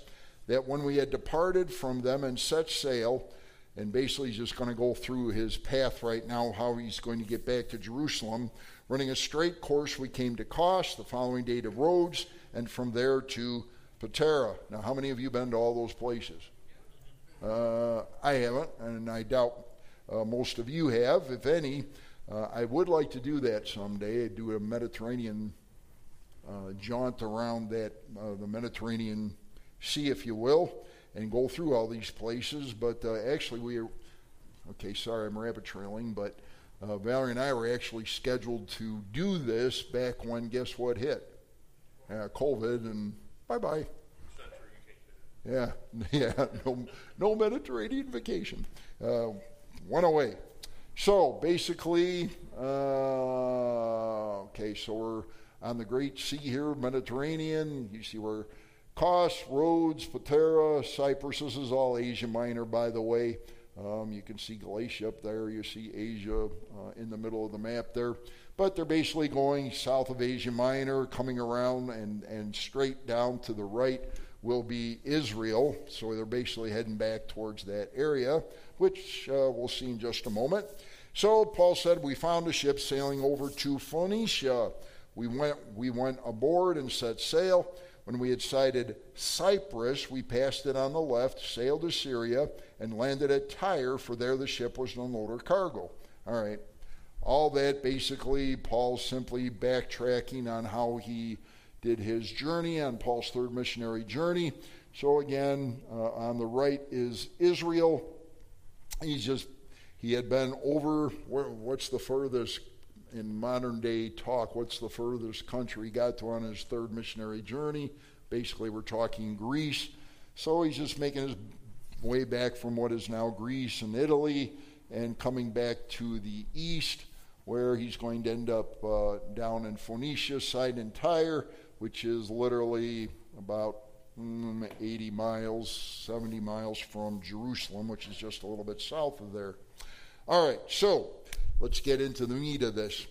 that when we had departed from them and set sail, and basically he's just going to go through his path right now, how he's going to get back to Jerusalem. Running a straight course, we came to Kos, the following day to Rhodes, and from there to Patara. Now, how many of you been to all those places? Uh, I haven't, and I doubt uh, most of you have, if any. Uh, I would like to do that someday. I'd do a Mediterranean uh, jaunt around that uh, the Mediterranean Sea, if you will, and go through all these places. But uh, actually, we are okay. Sorry, I'm rabbit trailing, but uh, Valerie and I were actually scheduled to do this back when guess what hit? Uh, COVID and bye bye. Yeah, yeah, no, no Mediterranean vacation. Uh, went away. So basically, uh, okay, so we're on the Great Sea here, Mediterranean. You see where Kos, Rhodes, Patara, Cyprus. This is all Asia Minor, by the way. Um, you can see Galatia up there. You see Asia uh, in the middle of the map there. But they're basically going south of Asia Minor, coming around and, and straight down to the right will be Israel. So they're basically heading back towards that area, which uh, we'll see in just a moment. So Paul said, We found a ship sailing over to Phoenicia. We went, we went aboard and set sail. When we had sighted Cyprus, we passed it on the left, sailed to Syria, and landed at Tyre, for there the ship was to unload her cargo. All right. All that basically, Paul's simply backtracking on how he did his journey on Paul's third missionary journey. So again, uh, on the right is Israel. He's just, he had been over, where, what's the furthest in modern day talk, what's the furthest country he got to on his third missionary journey? Basically, we're talking Greece. So he's just making his way back from what is now Greece and Italy and coming back to the east, where he's going to end up uh, down in Phoenicia, Sidon Tyre, which is literally about mm, 80 miles, 70 miles from Jerusalem, which is just a little bit south of there. All right, so let's get into the meat of this.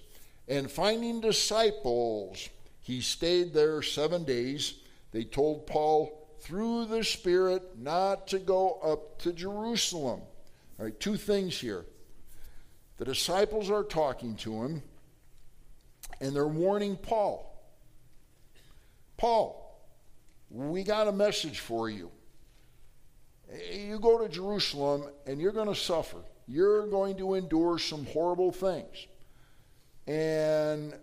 And finding disciples, he stayed there seven days. They told Paul through the Spirit not to go up to Jerusalem. All right, two things here. The disciples are talking to him, and they're warning Paul. Paul, we got a message for you. You go to Jerusalem and you're going to suffer. You're going to endure some horrible things. And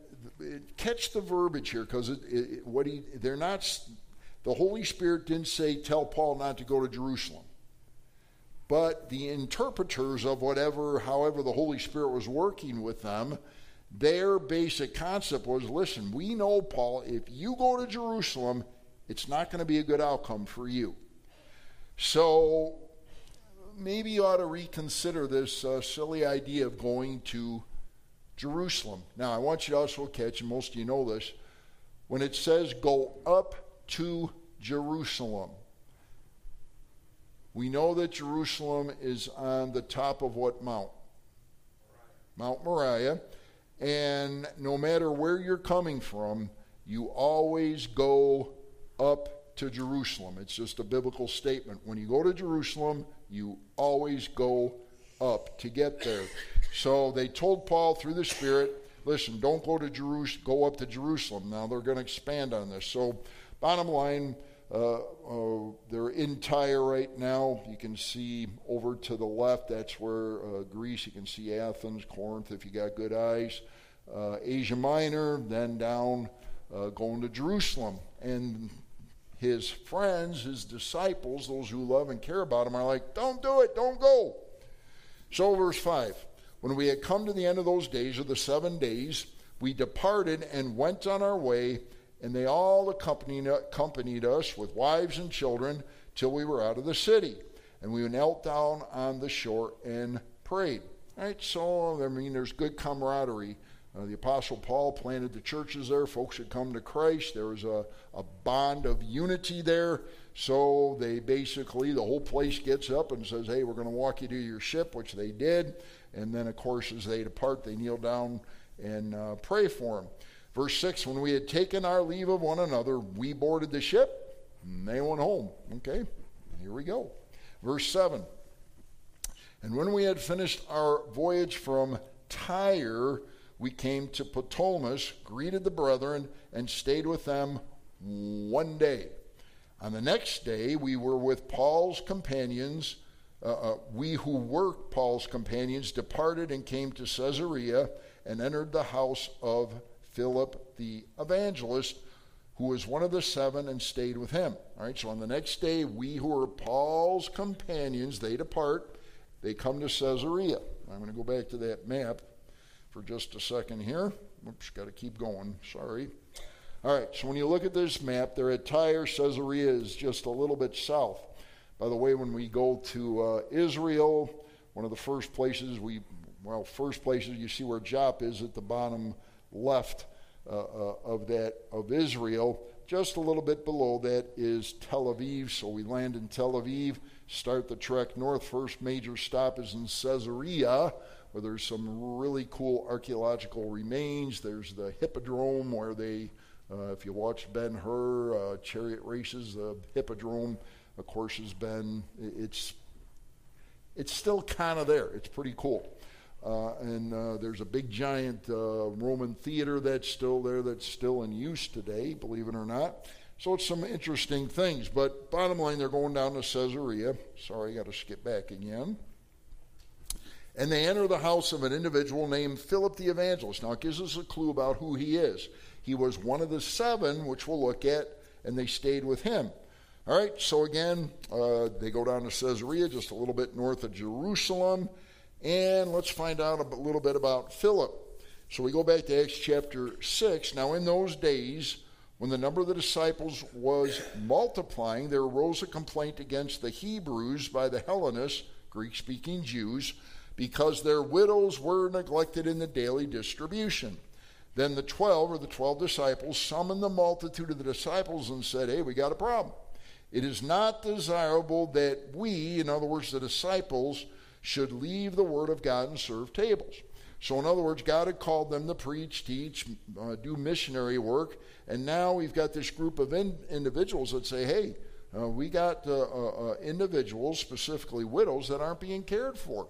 catch the verbiage here because what he, they're not the Holy Spirit didn't say, tell Paul not to go to Jerusalem. But the interpreters of whatever, however, the Holy Spirit was working with them, their basic concept was listen, we know, Paul, if you go to Jerusalem, it's not going to be a good outcome for you. So maybe you ought to reconsider this uh, silly idea of going to Jerusalem. Now, I want you to also catch, and most of you know this, when it says go up to Jerusalem. We know that Jerusalem is on the top of what mount? Mount Moriah. And no matter where you're coming from, you always go up to Jerusalem. It's just a biblical statement. When you go to Jerusalem, you always go up to get there. So they told Paul through the Spirit, listen, don't go to Jerusalem, go up to Jerusalem. Now they're going to expand on this. So Bottom line, uh, uh, they're in Tyre right now. You can see over to the left, that's where uh, Greece, you can see Athens, Corinth, if you got good eyes. Uh, Asia Minor, then down uh, going to Jerusalem. And his friends, his disciples, those who love and care about him, are like, don't do it, don't go. So, verse 5 When we had come to the end of those days, of the seven days, we departed and went on our way and they all accompanied, accompanied us with wives and children till we were out of the city. And we knelt down on the shore and prayed. Right? So, I mean, there's good camaraderie. Uh, the Apostle Paul planted the churches there. Folks had come to Christ. There was a, a bond of unity there. So they basically, the whole place gets up and says, Hey, we're going to walk you to your ship, which they did. And then, of course, as they depart, they kneel down and uh, pray for them. Verse 6 When we had taken our leave of one another, we boarded the ship, and they went home. Okay, here we go. Verse 7 And when we had finished our voyage from Tyre, we came to Ptolemais, greeted the brethren, and stayed with them one day. On the next day, we were with Paul's companions. Uh, uh, we who were Paul's companions departed and came to Caesarea and entered the house of Philip the evangelist, who was one of the seven and stayed with him. All right, so on the next day, we who are Paul's companions, they depart. They come to Caesarea. I'm going to go back to that map for just a second here. Oops, got to keep going. Sorry. All right, so when you look at this map, they're at Tyre. Caesarea is just a little bit south. By the way, when we go to uh, Israel, one of the first places we, well, first places you see where Joppa is at the bottom left uh, uh, of that of Israel. Just a little bit below that is Tel Aviv. So we land in Tel Aviv, start the trek north. First major stop is in Caesarea, where there's some really cool archaeological remains. There's the Hippodrome, where they, uh, if you watch Ben Hur uh, chariot races, the Hippodrome, of course, has been it's it's still kind of there. It's pretty cool. Uh, and uh, there's a big giant uh, Roman theater that's still there, that's still in use today, believe it or not. So it's some interesting things. But bottom line, they're going down to Caesarea. Sorry, I got to skip back again. And they enter the house of an individual named Philip the Evangelist. Now, it gives us a clue about who he is. He was one of the seven, which we'll look at, and they stayed with him. All right, so again, uh, they go down to Caesarea, just a little bit north of Jerusalem. And let's find out a little bit about Philip. So we go back to Acts chapter 6. Now, in those days, When the number of the disciples was multiplying, there arose a complaint against the Hebrews by the Hellenists, Greek speaking Jews, because their widows were neglected in the daily distribution. Then the twelve, or the twelve disciples, summoned the multitude of the disciples and said, Hey, we got a problem. It is not desirable that we, in other words, the disciples, should leave the word of God and serve tables. So, in other words, God had called them to preach, teach, uh, do missionary work, and now we've got this group of in- individuals that say, hey, uh, we got uh, uh, uh, individuals, specifically widows, that aren't being cared for.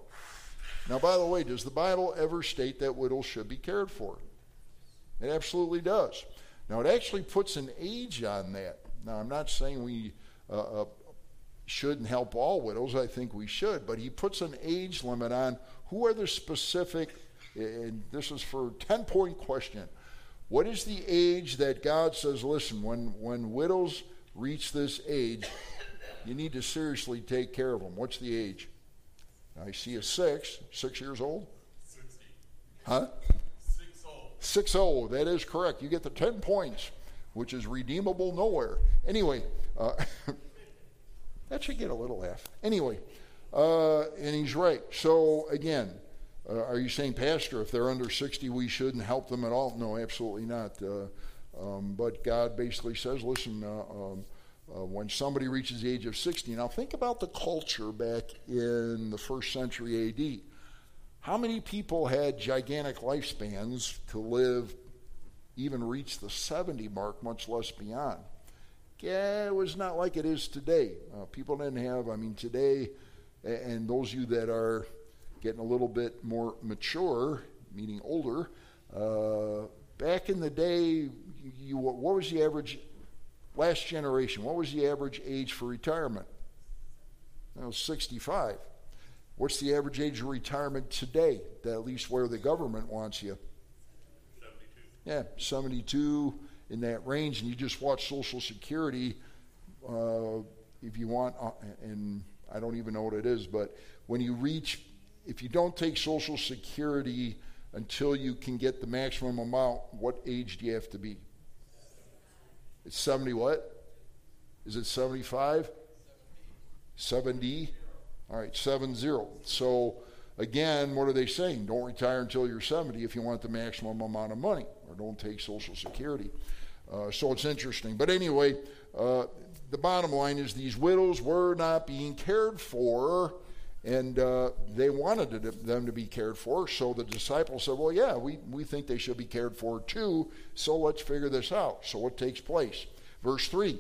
Now, by the way, does the Bible ever state that widows should be cared for? It absolutely does. Now, it actually puts an age on that. Now, I'm not saying we shouldn't help all widows. I think we should. But he puts an age limit on who are the specific, and this is for 10 point question what is the age that God says, listen, when, when widows reach this age, you need to seriously take care of them? What's the age? I see a six, six years old. 60. Huh? Six old. Six oh, that is correct. You get the 10 points, which is redeemable nowhere. Anyway, uh, that should get a little laugh. Anyway, uh, and he's right. So again, uh, are you saying, Pastor, if they're under 60, we shouldn't help them at all? No, absolutely not. Uh, um, but God basically says, listen, uh, um, uh, when somebody reaches the age of 60, now think about the culture back in the first century AD. How many people had gigantic lifespans to live, even reach the 70 mark, much less beyond? Yeah, it was not like it is today. Uh, people didn't have, I mean, today, and those of you that are getting a little bit more mature, meaning older. Uh, back in the day, you, what was the average, last generation, what was the average age for retirement? That was 65. What's the average age of retirement today, at least where the government wants you? 72. Yeah, 72 in that range, and you just watch Social Security. Uh, if you want, uh, and I don't even know what it is, but when you reach if you don't take Social Security until you can get the maximum amount, what age do you have to be? It's 70 what? Is it 75? 70? All right, 70. So again, what are they saying? Don't retire until you're 70 if you want the maximum amount of money, or don't take Social Security. Uh, so it's interesting. But anyway, uh, the bottom line is these widows were not being cared for and uh, they wanted them to be cared for. So the disciples said, Well, yeah, we, we think they should be cared for too. So let's figure this out. So what takes place? Verse 3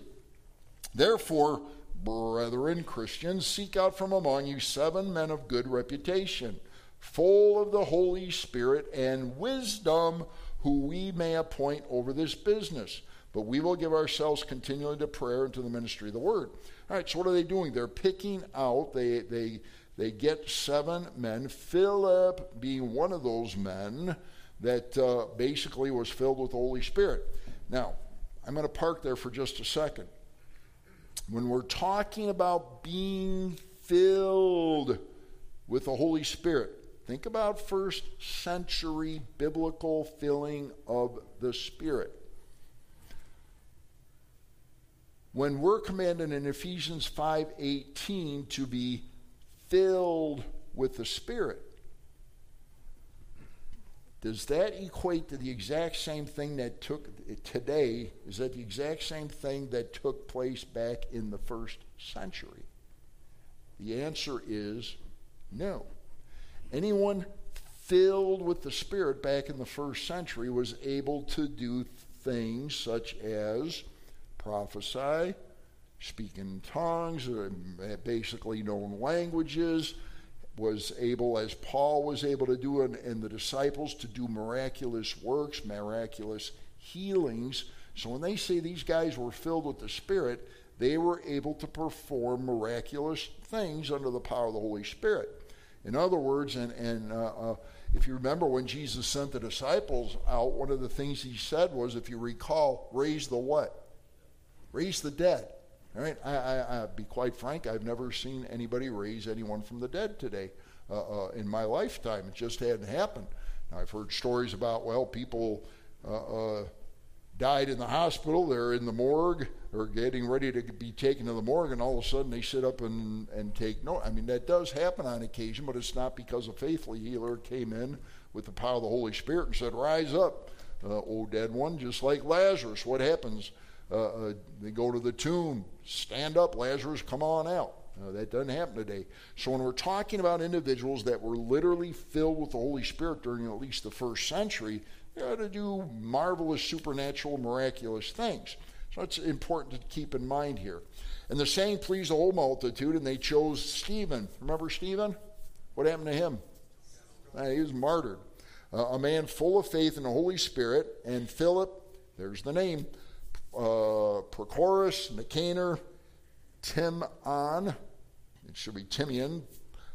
Therefore, brethren, Christians, seek out from among you seven men of good reputation, full of the Holy Spirit and wisdom, who we may appoint over this business. But we will give ourselves continually to prayer and to the ministry of the word. All right, so what are they doing? They're picking out, they, they, they get seven men, Philip being one of those men that uh, basically was filled with the Holy Spirit. Now, I'm going to park there for just a second. When we're talking about being filled with the Holy Spirit, think about first century biblical filling of the Spirit. When we're commanded in Ephesians 5:18 to be filled with the Spirit. Does that equate to the exact same thing that took today? Is that the exact same thing that took place back in the first century? The answer is no. Anyone filled with the Spirit back in the first century was able to do things such as prophesy, speak in tongues, uh, basically known languages, was able, as Paul was able to do, and, and the disciples to do miraculous works, miraculous healings. So when they say these guys were filled with the Spirit, they were able to perform miraculous things under the power of the Holy Spirit. In other words, and, and uh, uh, if you remember when Jesus sent the disciples out, one of the things he said was, if you recall, raise the what? Raise the dead. All right, I, I, I, be quite frank, I've never seen anybody raise anyone from the dead today uh, uh, in my lifetime. It just hadn't happened. Now, I've heard stories about, well, people uh, uh died in the hospital. They're in the morgue or getting ready to be taken to the morgue, and all of a sudden they sit up and, and take note. I mean, that does happen on occasion, but it's not because a faithful healer came in with the power of the Holy Spirit and said, Rise up, uh, dead one, just like Lazarus. What happens? Uh, uh, they go to the tomb, stand up, Lazarus, come on out. Uh, that doesn't happen today. So when we're talking about individuals that were literally filled with the Holy Spirit during at least the first century, they ought to do marvelous, supernatural, miraculous things. So it's important to keep in mind here. And the saying pleased the whole multitude, and they chose Stephen. Remember Stephen? What happened to him? He was martyred. Uh, a man full of faith in the Holy Spirit, and Philip, there's the name, uh, Prochorus, Nicanor, Timon, it should be Timian,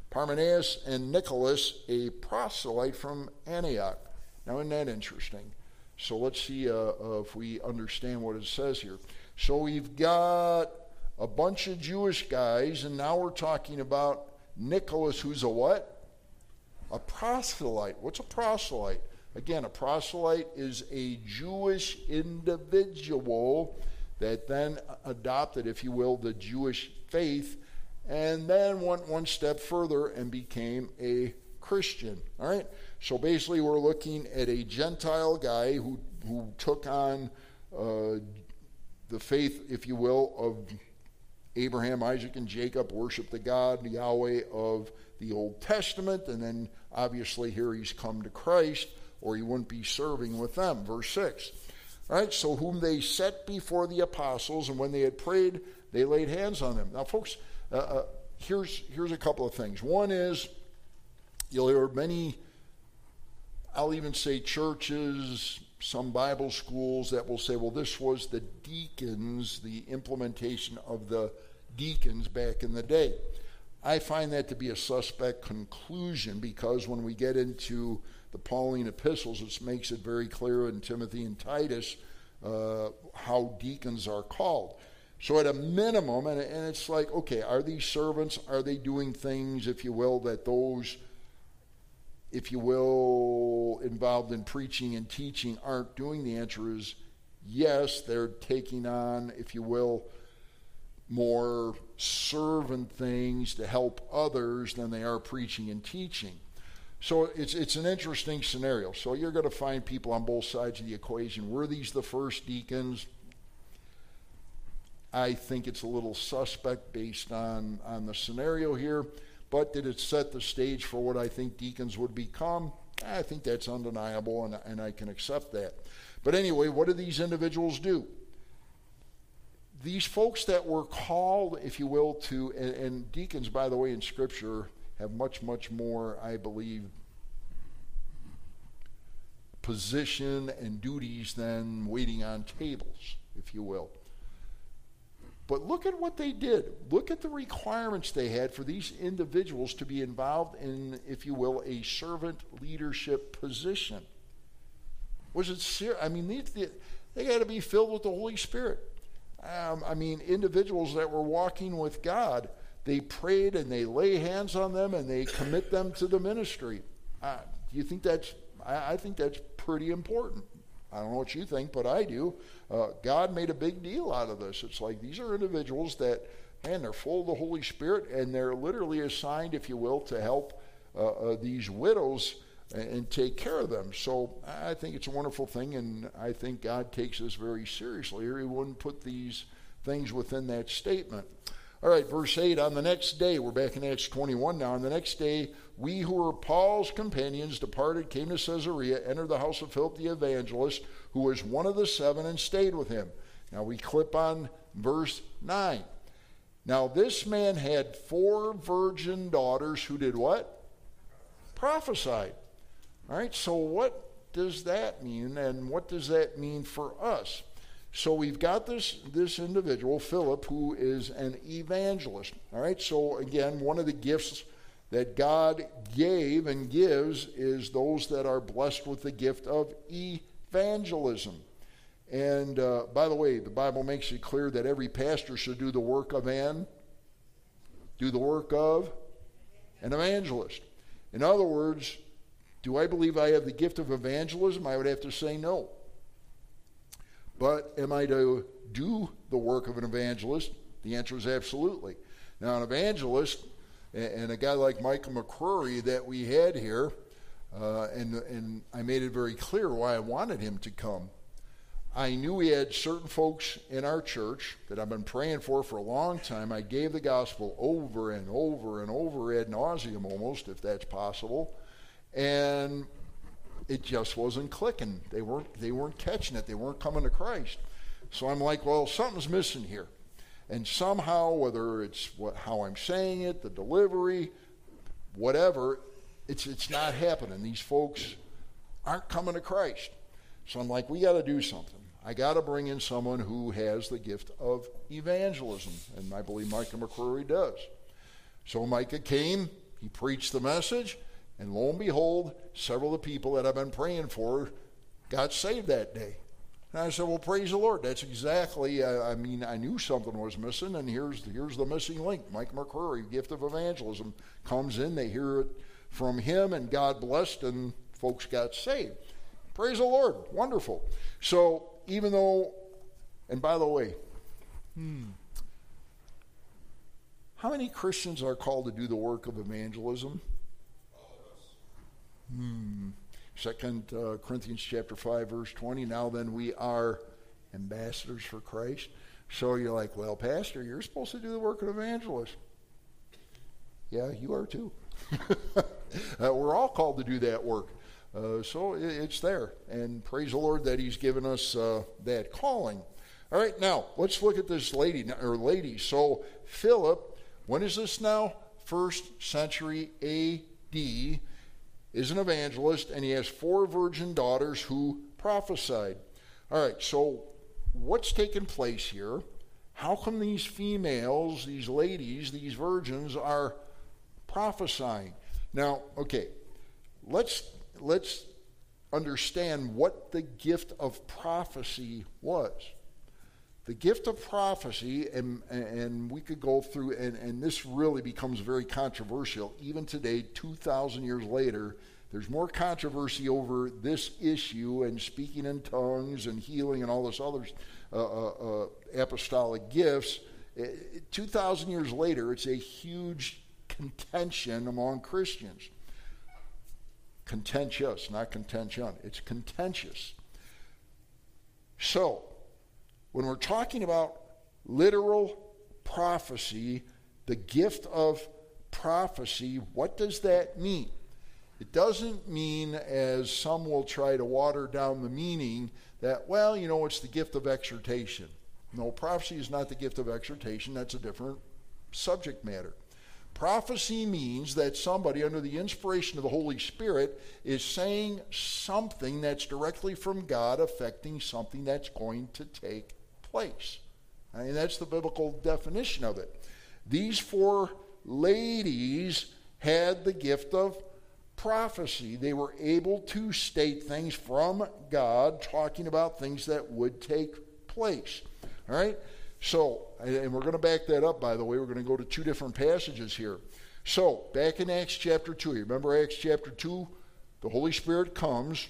Parmenas, and Nicholas, a proselyte from Antioch. Now, isn't that interesting? So let's see uh, uh, if we understand what it says here. So we've got a bunch of Jewish guys, and now we're talking about Nicholas, who's a what? A proselyte. What's a proselyte? Again, a proselyte is a Jewish individual that then adopted, if you will, the Jewish faith and then went one step further and became a Christian. All right? So basically, we're looking at a Gentile guy who, who took on uh, the faith, if you will, of Abraham, Isaac, and Jacob, worship the God, Yahweh of the Old Testament, and then obviously here he's come to Christ, or he wouldn't be serving with them. Verse 6. All right, so whom they set before the apostles, and when they had prayed, they laid hands on them. Now, folks, uh, uh, here's, here's a couple of things. One is, you'll hear many, I'll even say churches, some Bible schools that will say, well, this was the deacons, the implementation of the deacons back in the day. I find that to be a suspect conclusion because when we get into the Pauline epistles, it makes it very clear in Timothy and Titus uh, how deacons are called. So, at a minimum, and, and it's like, okay, are these servants, are they doing things, if you will, that those, if you will, involved in preaching and teaching aren't doing? The answer is yes, they're taking on, if you will, more servant things to help others than they are preaching and teaching. So it's it's an interesting scenario. So you're going to find people on both sides of the equation. Were these the first deacons? I think it's a little suspect based on, on the scenario here. But did it set the stage for what I think deacons would become? I think that's undeniable, and, and I can accept that. But anyway, what do these individuals do? These folks that were called, if you will, to, and, and deacons, by the way, in Scripture have much, much more, I believe, position and duties than waiting on tables, if you will. But look at what they did. Look at the requirements they had for these individuals to be involved in, if you will, a servant leadership position. Was it serious? I mean, they, they got to be filled with the Holy Spirit. Um, I mean, individuals that were walking with God, they prayed and they lay hands on them and they commit them to the ministry. Uh, do you think that's? I, I think that's pretty important. I don't know what you think, but I do. Uh, God made a big deal out of this. It's like these are individuals that, man, they're full of the Holy Spirit and they're literally assigned, if you will, to help uh, uh, these widows and, and, take care of them. So I think it's a wonderful thing, and I think God takes this very seriously, or He wouldn't put these things within that statement. All right, verse 8 On the next day, we're back in Acts 21 now. On the next day, we who were Paul's companions departed, came to Caesarea, entered the house of Philip the evangelist, who was one of the seven, and stayed with him. Now we clip on verse 9. Now this man had four virgin daughters who did what? Prophesied. All right, so what does that mean, and what does that mean for us? So we've got this, this individual, Philip, who is an evangelist. All right, so again, one of the gifts that God gave and gives is those that are blessed with the gift of evangelism. And uh, by the way, the Bible makes it clear that every pastor should do the work of an, do the work of an evangelist. In other words, do I believe I have the gift of evangelism? I would have to say no. But am I to do the work of an evangelist? The answer is absolutely. Now, an evangelist and a guy like Michael McCrory that we had here, uh, and, and I made it very clear why I wanted him to come. I knew we had certain folks in our church that I've been praying for for a long time. I gave the gospel over and over and over ad nauseum almost, if that's possible. And it just wasn't clicking. They weren't they weren't catching it. They weren't coming to Christ. So I'm like, well, something's missing here. And somehow, whether it's what, how I'm saying it, the delivery, whatever, it's it's not happening. These folks aren't coming to Christ. So I'm like, we got to do something. I got to bring in someone who has the gift of evangelism, and I believe Micah McCrory does. So Micah came, he preached the message, and lo and behold, several of the people that I've been praying for got saved that day. And I said, Well, praise the Lord. That's exactly, uh, I mean, I knew something was missing, and here's, here's the missing link. Mike McCrory, gift of evangelism, comes in, they hear it from him, and God blessed, and folks got saved. Praise the Lord. Wonderful. So, even though, and by the way, hmm, how many Christians are called to do the work of evangelism? Hmm. Second uh, Corinthians chapter five verse twenty. Now then, we are ambassadors for Christ. So you're like, well, Pastor, you're supposed to do the work of evangelist. Yeah, you are too. uh, we're all called to do that work. Uh, so it, it's there. And praise the Lord that He's given us uh, that calling. All right, now let's look at this lady or lady. So Philip, when is this now? First century A.D is an evangelist, and he has four virgin daughters who prophesied. All right, so what's taken place here? How come these females, these ladies, these virgins are prophesying? Now, okay, let's let's understand what the gift of prophecy was. The gift of prophecy, and, and we could go through, and, and this really becomes very controversial. Even today, 2,000 years later, there's more controversy over this issue and speaking in tongues and healing and all this other uh, uh, uh, apostolic gifts. 2,000 years later, it's a huge contention among Christians. Contentious, not contention. It's contentious. So, when we're talking about literal prophecy, the gift of prophecy, what does that mean? It doesn't mean, as some will try to water down the meaning, that, well, you know, it's the gift of exhortation. No, prophecy is not the gift of exhortation, that's a different subject matter. Prophecy means that somebody, under the inspiration of the Holy Spirit, is saying something that's directly from God affecting something that's going to take place. I mean, that's the biblical definition of it. These four ladies had the gift of prophecy. They were able to state things from God, talking about things that would take place. All right? So, and we're going to back that up, by the way. We're going to go to two different passages here. So, back in Acts chapter 2, you remember Acts chapter 2? The Holy Spirit comes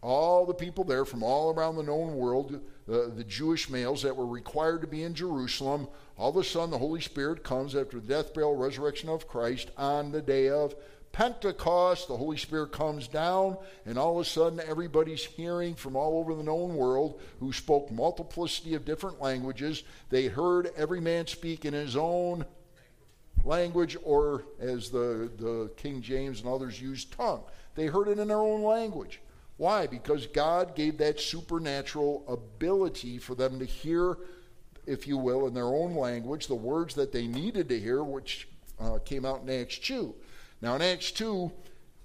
all the people there from all around the known world, uh, the Jewish males that were required to be in Jerusalem, all of a sudden the Holy Spirit comes after the death, burial, resurrection of Christ on the day of Pentecost. The Holy Spirit comes down, and all of a sudden everybody's hearing from all over the known world who spoke multiplicity of different languages. They heard every man speak in his own language, or as the, the King James and others use, tongue. They heard it in their own language. Why? Because God gave that supernatural ability for them to hear, if you will, in their own language, the words that they needed to hear, which uh, came out in Acts 2. Now, in Acts 2,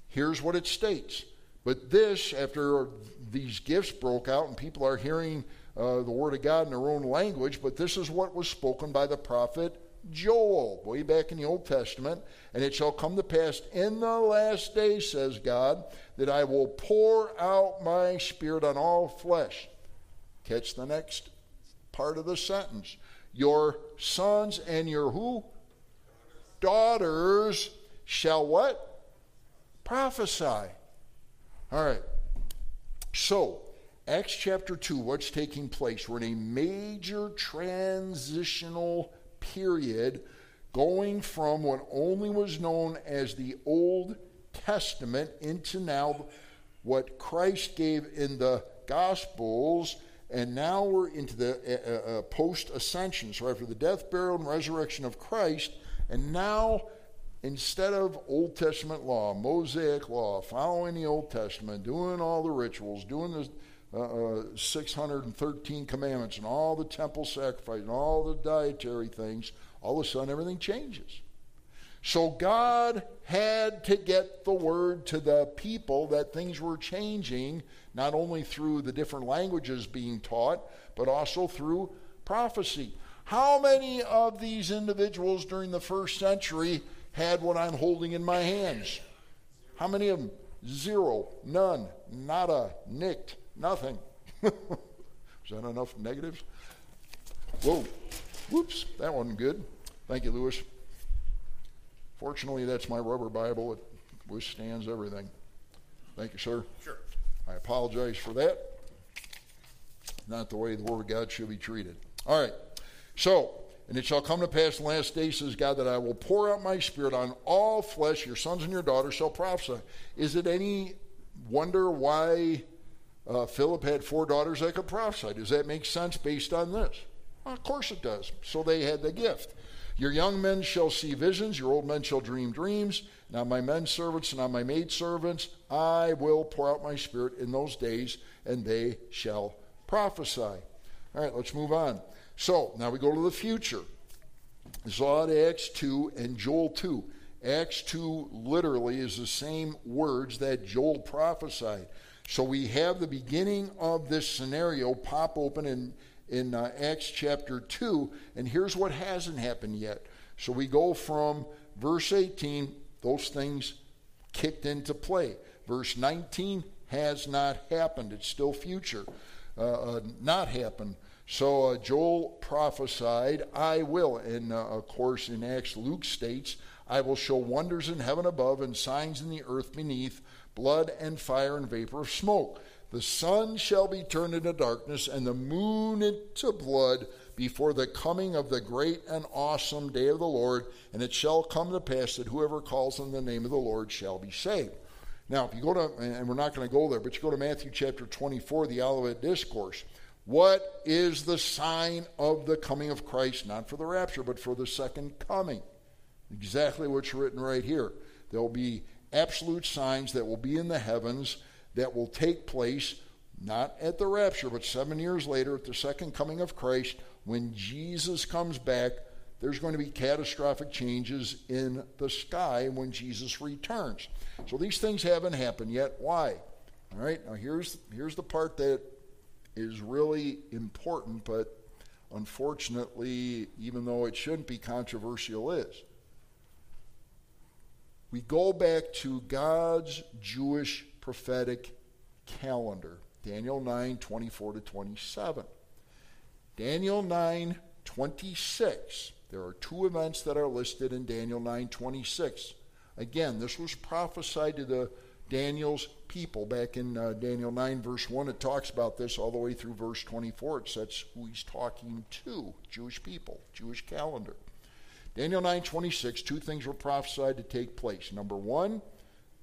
here's what it states. But this, after these gifts broke out and people are hearing uh, the Word of God in their own language, but this is what was spoken by the prophet Joel, way back in the Old Testament. And it shall come to pass in the last day, says God, that I will pour out my spirit on all flesh. Catch the next part of the sentence. Your sons and your who? Daughters shall what? Prophesy. All right. So, Acts chapter 2, what's taking place? We're in a major transitional period going from what only was known as the Old Testament into now what Christ gave in the Gospels, and now we're into the uh, uh, uh post ascension. So, after the death, burial, and resurrection of Christ, and now instead of Old Testament law, Mosaic law, following the Old Testament, doing all the rituals, doing the uh, uh, 613 commandments, and all the temple sacrifice, and all the dietary things, all of a sudden everything changes. So God had to get the word to the people that things were changing, not only through the different languages being taught, but also through prophecy. How many of these individuals during the first century had what I'm holding in my hands? How many of them? Zero, none, nada, nicked, nothing. Is that enough negatives? Whoa, whoops, that wasn't good. Thank you, Lewis. Fortunately, that's my rubber Bible. It withstands everything. Thank you, sir. Sure. I apologize for that. Not the way the Word of God should be treated. All right. So, and it shall come to pass in the last days, says God, that I will pour out my spirit on all flesh. Your sons and your daughters shall prophesy. Is it any wonder why uh, Philip had four daughters that could prophesy? Does that make sense based on this? Well, of course it does. So they had the gift. Your young men shall see visions, your old men shall dream dreams. Now, my men servants and on my maid servants, I will pour out my spirit in those days, and they shall prophesy. All right, let's move on. So, now we go to the future. Zod Acts 2 and Joel 2. Acts 2 literally is the same words that Joel prophesied. So we have the beginning of this scenario pop open in in uh, Acts chapter 2, and here's what hasn't happened yet. So we go from verse 18, those things kicked into play. Verse 19 has not happened, it's still future, uh, uh, not happened. So uh, Joel prophesied, I will. And uh, of course, in Acts, Luke states, I will show wonders in heaven above and signs in the earth beneath, blood and fire and vapor of smoke. The sun shall be turned into darkness and the moon into blood before the coming of the great and awesome day of the Lord. And it shall come to pass that whoever calls on the name of the Lord shall be saved. Now, if you go to, and we're not going to go there, but you go to Matthew chapter 24, the Olivet Discourse. What is the sign of the coming of Christ? Not for the rapture, but for the second coming. Exactly what's written right here. There will be absolute signs that will be in the heavens that will take place not at the rapture, but seven years later at the second coming of Christ, when Jesus comes back, there's going to be catastrophic changes in the sky when Jesus returns. So these things haven't happened yet. Why? All right, now here's, here's the part that is really important, but unfortunately, even though it shouldn't be controversial, is. We go back to God's Jewish prophetic calendar. Daniel 9, 24 to 27. Daniel 9, 26. There are two events that are listed in Daniel 9, 26. Again, this was prophesied to the Daniel's people back in uh, Daniel 9, verse 1. It talks about this all the way through verse 24. It says who he's talking to Jewish people, Jewish calendar. Daniel 9, 26, two things were prophesied to take place. Number one,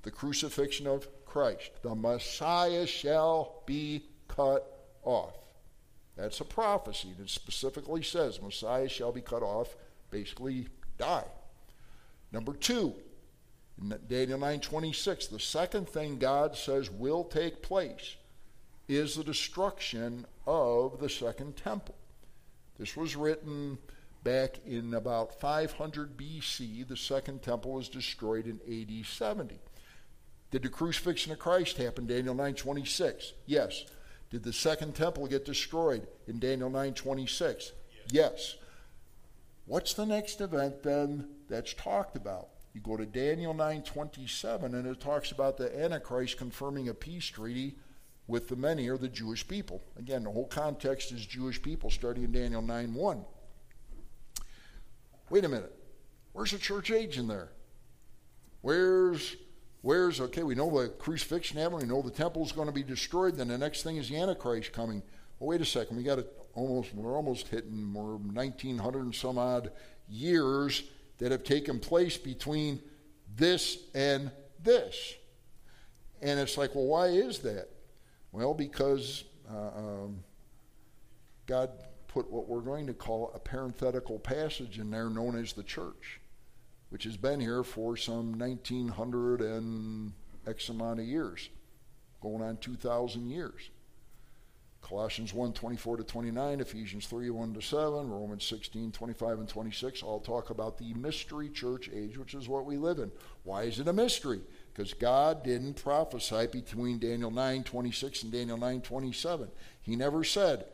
the crucifixion of Christ. The Messiah shall be cut off. That's a prophecy that specifically says Messiah shall be cut off, basically die. Number two, in Daniel 9:26, the second thing God says will take place is the destruction of the second temple. This was written back in about 500 BC. The second temple was destroyed in AD 70. Did the crucifixion of Christ happen, Daniel 9:26? Yes. Did the second temple get destroyed in Daniel 9:26? Yes. yes. What's the next event then that's talked about? You go to Daniel 9:27 and it talks about the antichrist confirming a peace treaty with the many or the Jewish people. Again, the whole context is Jewish people starting in Daniel 9:1. Wait a minute. Where's the church age in there? Where's Where's, okay, we know the crucifixion happened, we know the temple is going to be destroyed, then the next thing is the Antichrist coming. Well, wait a second, we got to almost, we're almost hitting more 1900 and some odd years that have taken place between this and this. And it's like, well, why is that? Well, because uh, um, God put what we're going to call a parenthetical passage in there known as the church, which has been here for some 1900 and X amount of years, going on 2,000 years. Colossians 1 24 to 29, Ephesians 3 1 to 7, Romans 16 25 and 26 all talk about the mystery church age, which is what we live in. Why is it a mystery? Because God didn't prophesy between Daniel 9 26 and Daniel 9 27. He never said,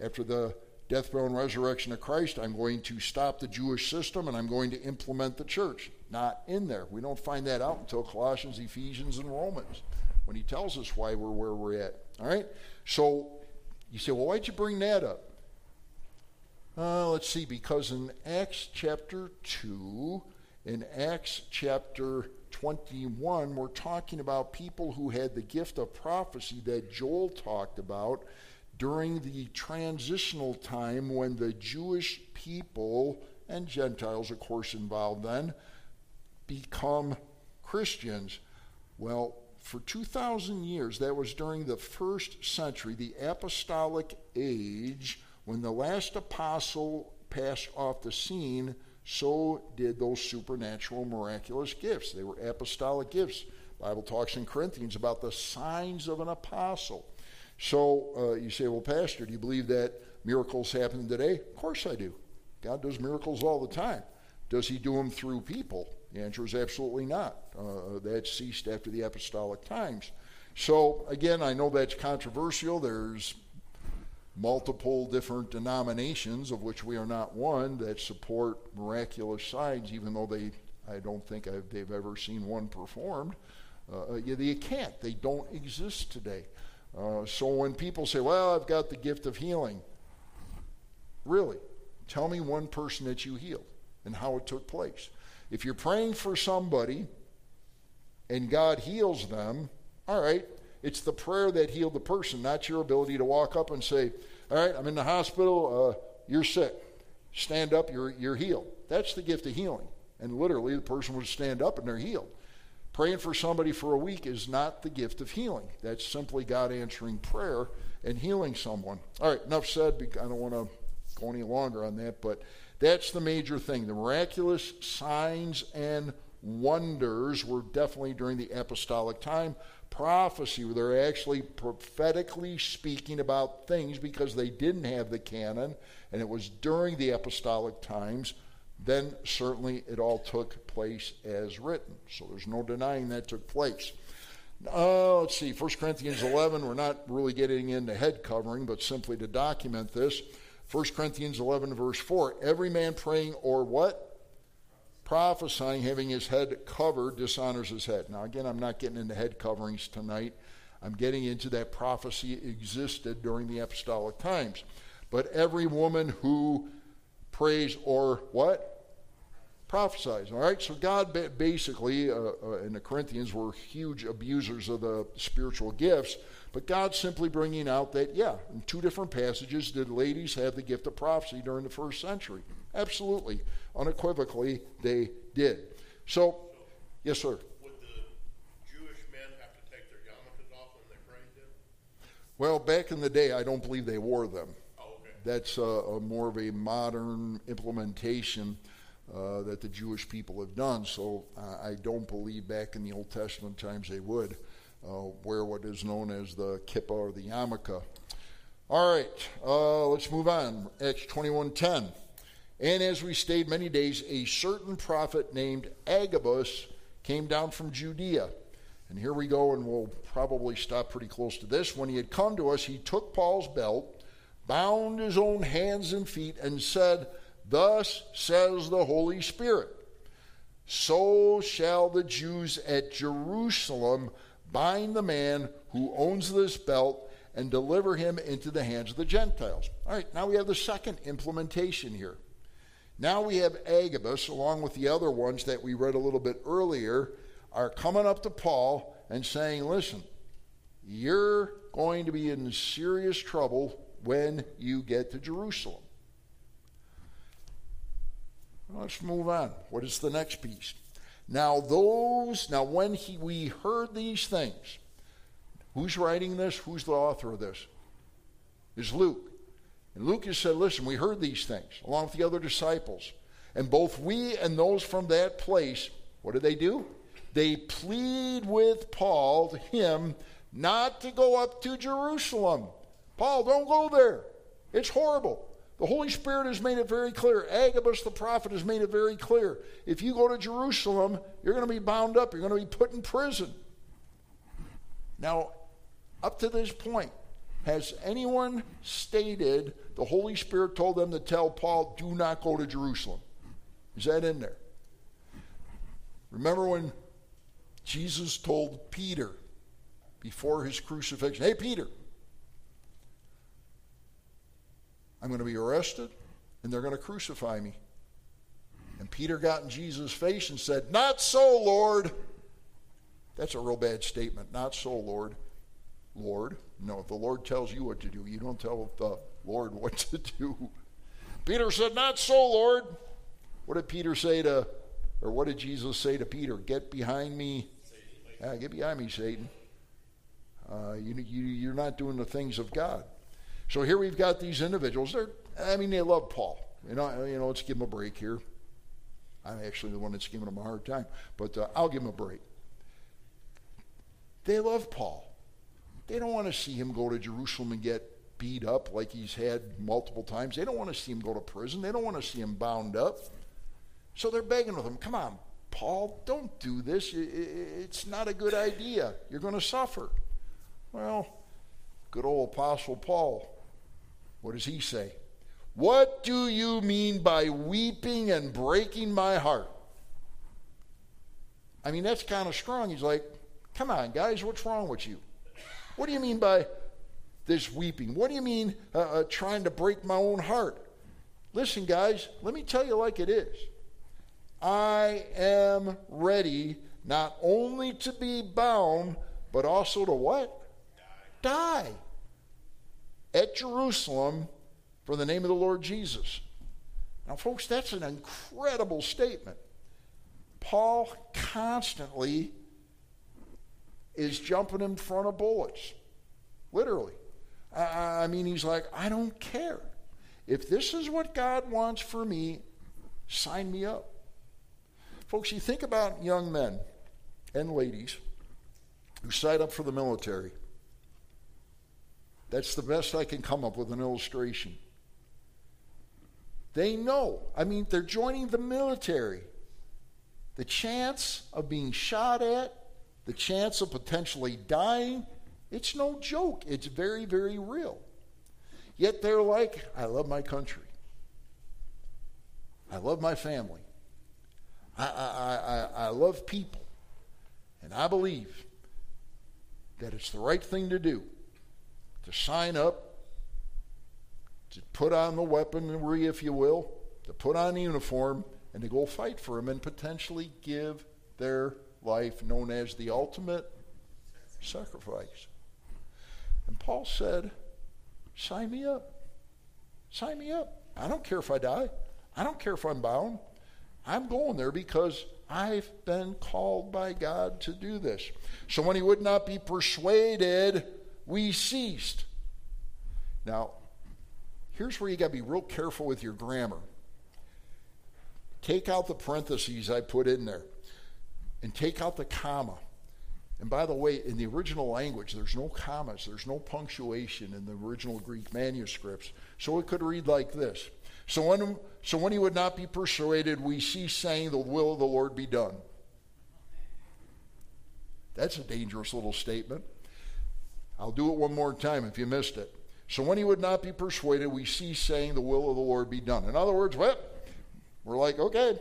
after the death, burial, and resurrection of Christ, I'm going to stop the Jewish system and I'm going to implement the church. Not in there. We don't find that out until Colossians, Ephesians, and Romans when he tells us why we're where we're at. All right? So you say, well, why'd you bring that up? Uh, let's see, because in Acts chapter 2, in Acts chapter 21, we're talking about people who had the gift of prophecy that Joel talked about during the transitional time when the Jewish people and Gentiles, of course, involved then, become Christians. Well, for 2,000 years, that was during the first century, the apostolic age, when the last apostle passed off the scene, so did those supernatural, miraculous gifts. They were apostolic gifts. The Bible talks in Corinthians about the signs of an apostle. So uh, you say, well, Pastor, do you believe that miracles happen today? Of course I do. God does miracles all the time. Does he do them through people? The answer is absolutely not. Uh, that ceased after the apostolic times. So, again, I know that's controversial. There's multiple different denominations, of which we are not one, that support miraculous signs, even though they, I don't think I've, they've ever seen one performed. Uh, uh yeah, they can't. They don't exist today. Uh, so when people say, well, I've got the gift of healing, really, tell me one person that you healed and how it took place. If you're praying for somebody and God heals them, all right, it's the prayer that healed the person, not your ability to walk up and say, all right, I'm in the hospital, uh, you're sick. Stand up, you're, you're healed. That's the gift of healing. And literally, the person would stand up and they're healed. Praying for somebody for a week is not the gift of healing. That's simply God answering prayer and healing someone. All right, enough said. I don't want to go any longer on that, but that's the major thing. The miraculous signs and wonders were definitely during the apostolic time. Prophecy, where they're actually prophetically speaking about things because they didn't have the canon, and it was during the apostolic times, then certainly it all took place as written. So there's no denying that took place. Uh, let's see, 1 Corinthians 11, we're not really getting into head covering, but simply to document this. 1 Corinthians 11, verse 4 every man praying or what? Prophesying, having his head covered, dishonors his head. Now, again, I'm not getting into head coverings tonight. I'm getting into that prophecy existed during the apostolic times. But every woman who prays or what? Prophesies. All right? So, God basically, uh, uh, and the Corinthians were huge abusers of the spiritual gifts. But God's simply bringing out that, yeah, in two different passages, did ladies have the gift of prophecy during the first century? Absolutely. Unequivocally, they did. So, yes, sir. Would the Jewish men have to take their yarmulkes off when they prayed? Well, back in the day, I don't believe they wore them. Oh, okay. That's a more of a modern implementation uh, that the Jewish people have done. So uh, I don't believe back in the Old Testament times they would uh, wear what is known as the kippah or the yarmulke. All right, uh, let's move on. Acts 21:10. And as we stayed many days, a certain prophet named Agabus came down from Judea. And here we go, and we'll probably stop pretty close to this. When he had come to us, he took Paul's belt, bound his own hands and feet, and said, Thus says the Holy Spirit, so shall the Jews at Jerusalem bind the man who owns this belt and deliver him into the hands of the Gentiles. All right, now we have the second implementation here. Now we have Agabus, along with the other ones that we read a little bit earlier, are coming up to Paul and saying, Listen, you're going to be in serious trouble when you get to Jerusalem. Let's move on. What is the next piece? Now, those, now when he, we heard these things, who's writing this? Who's the author of this? Is Luke. And Luke has said, Listen, we heard these things along with the other disciples. And both we and those from that place, what did they do? They plead with Paul, to him, not to go up to Jerusalem. Paul, don't go there. It's horrible. The Holy Spirit has made it very clear. Agabus the prophet has made it very clear. If you go to Jerusalem, you're going to be bound up, you're going to be put in prison. Now, up to this point, has anyone stated the Holy Spirit told them to tell Paul, do not go to Jerusalem? Is that in there? Remember when Jesus told Peter before his crucifixion, Hey, Peter, I'm going to be arrested and they're going to crucify me. And Peter got in Jesus' face and said, Not so, Lord. That's a real bad statement. Not so, Lord. Lord. No, if the Lord tells you what to do, you don't tell the Lord what to do. Peter said, Not so, Lord. What did Peter say to, or what did Jesus say to Peter? Get behind me. Yeah, get behind me, Satan. Uh, you, you, you're not doing the things of God. So here we've got these individuals. They're, I mean, they love Paul. You know, you know, let's give them a break here. I'm actually the one that's giving them a hard time, but uh, I'll give them a break. They love Paul. They don't want to see him go to Jerusalem and get beat up like he's had multiple times. They don't want to see him go to prison. They don't want to see him bound up. So they're begging with him, come on, Paul, don't do this. It's not a good idea. You're going to suffer. Well, good old Apostle Paul, what does he say? What do you mean by weeping and breaking my heart? I mean, that's kind of strong. He's like, come on, guys, what's wrong with you? What do you mean by this weeping? What do you mean uh, uh, trying to break my own heart? Listen, guys, let me tell you like it is. I am ready not only to be bound, but also to what? Die. Die. At Jerusalem for the name of the Lord Jesus. Now, folks, that's an incredible statement. Paul constantly is jumping in front of bullets. Literally. I, mean, he's like, I don't care. If this is what God wants for me, sign me up. Folks, you think about young men and ladies who sign up for the military. That's the best I can come up with an illustration. They know. I mean, they're joining the military. The chance of being shot at the chance of potentially dying, it's no joke. It's very, very real. Yet they're like, I love my country. I love my family. I, I, I, I love people. And I believe that it's the right thing to do to sign up, to put on the weaponry, if you will, to put on the uniform, and to go fight for them and potentially give their life known as the ultimate sacrifice. And Paul said, Sign me up. Sign me up. I don't care if I die. I don't care if I'm bound. I'm going there because I've been called by God to do this. So when he would not be persuaded, we ceased. Now, here's where you got to be real careful with your grammar. Take out the parentheses I put in there and take out the comma. And by the way, in the original language, there's no commas, there's no punctuation in the original Greek manuscripts. So it could read like this. So when, so when he would not be persuaded, we cease saying, The will of the Lord be done. That's a dangerous little statement. I'll do it one more time if you missed it. So when he would not be persuaded, we cease saying, The will of the Lord be done. In other words, we're like, okay,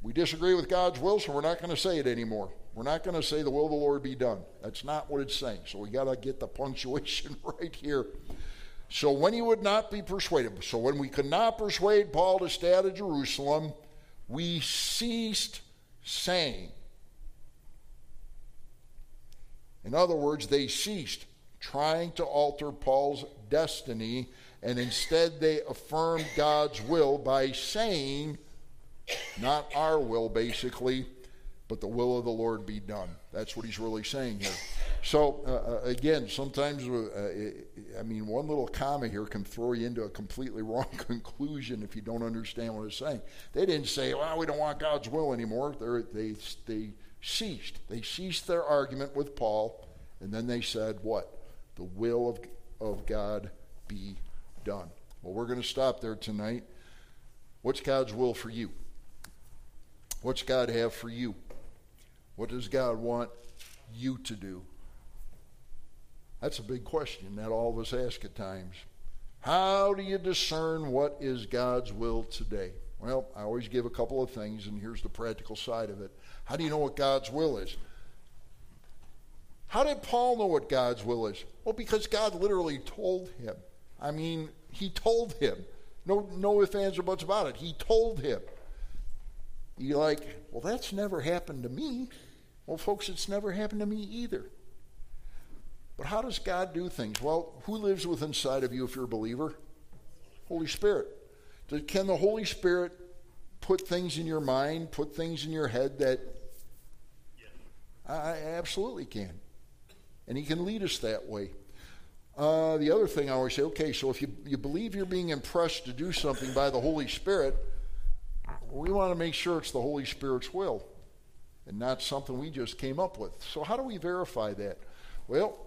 we disagree with God's will, so we're not going to say it anymore. We're not going to say the will of the Lord be done. That's not what it's saying. So we got to get the punctuation right here. So when he would not be persuaded, so when we could not persuade Paul to stay out of Jerusalem, we ceased saying. In other words, they ceased trying to alter Paul's destiny, and instead they affirmed God's will by saying, not our will, basically, but the will of the Lord be done. That's what he's really saying here. So, uh, uh again, sometimes, uh, I mean, one little comma here can throw you into a completely wrong conclusion if you don't understand what it's saying. They didn't say, well, we don't want God's will anymore. They're, they, they ceased. They ceased their argument with Paul, and then they said, what? The will of, of God be done. Well, we're going to stop there tonight. What's God's will for you? What's God have for you? What does God want you to do? That's a big question that all of us ask at times. How do you discern what is God's will today? Well, I always give a couple of things, and here's the practical side of it. How do you know what God's will is? How did Paul know what God's will is? Well, because God literally told him. I mean, he told him. No, no ifs, ands, or buts about it. He told him. You're like, well, that's never happened to me. Well, folks, it's never happened to me either. But how does God do things? Well, who lives within inside of you if you're a believer? Holy Spirit. Can the Holy Spirit put things in your mind, put things in your head that I absolutely can. And He can lead us that way. Uh, the other thing I always say okay, so if you, you believe you're being impressed to do something by the Holy Spirit, we want to make sure it's the Holy Spirit's will and not something we just came up with. So, how do we verify that? Well,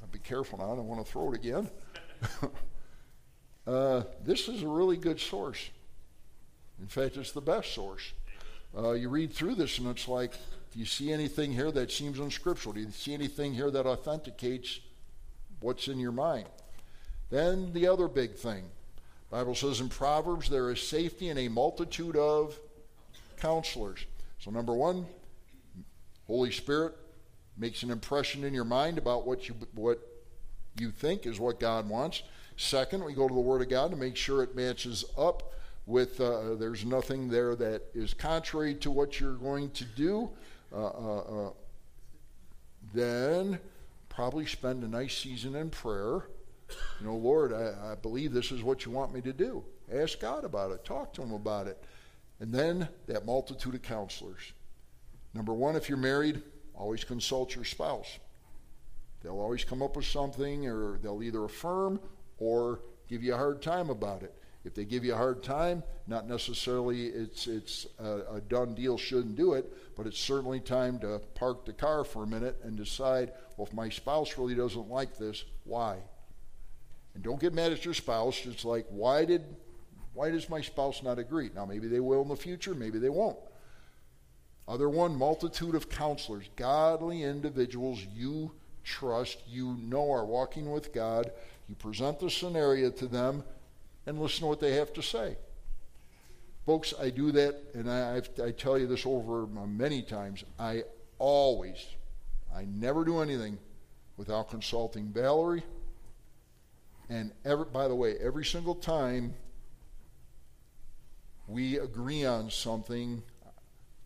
I'll be careful now, I don't want to throw it again. uh, this is a really good source. In fact, it's the best source. Uh, you read through this, and it's like, do you see anything here that seems unscriptural? Do you see anything here that authenticates what's in your mind? Then the other big thing. Bible says in Proverbs there is safety in a multitude of counselors. So number 1, Holy Spirit makes an impression in your mind about what you what you think is what God wants. Second, we go to the Word of God to make sure it matches up with. Uh, there's nothing there that is contrary to what you're going to do. Uh, uh, uh then, probably spend a nice season in prayer. You know, Lord, I, I believe this is what you want me to do. Ask God about it. Talk to Him about it. And then that multitude of counselors. Number one, if you're married, always consult your spouse. They'll always come up with something, or they'll either affirm or give you a hard time about it. If they give you a hard time, not necessarily it's it's a, a, done deal, shouldn't do it, but it's certainly time to park the car for a minute and decide, well, if my spouse really doesn't like this, why? And don't get mad at your spouse. It's like, why did why does my spouse not agree? Now maybe they will in the future, maybe they won't. Other one, multitude of counselors, godly individuals you trust, you know are walking with God. You present the scenario to them and listen to what they have to say. Folks, I do that, and I, I tell you this over uh, many times. I always, I never do anything without consulting Valerie. And every, by the way, every single time we agree on something,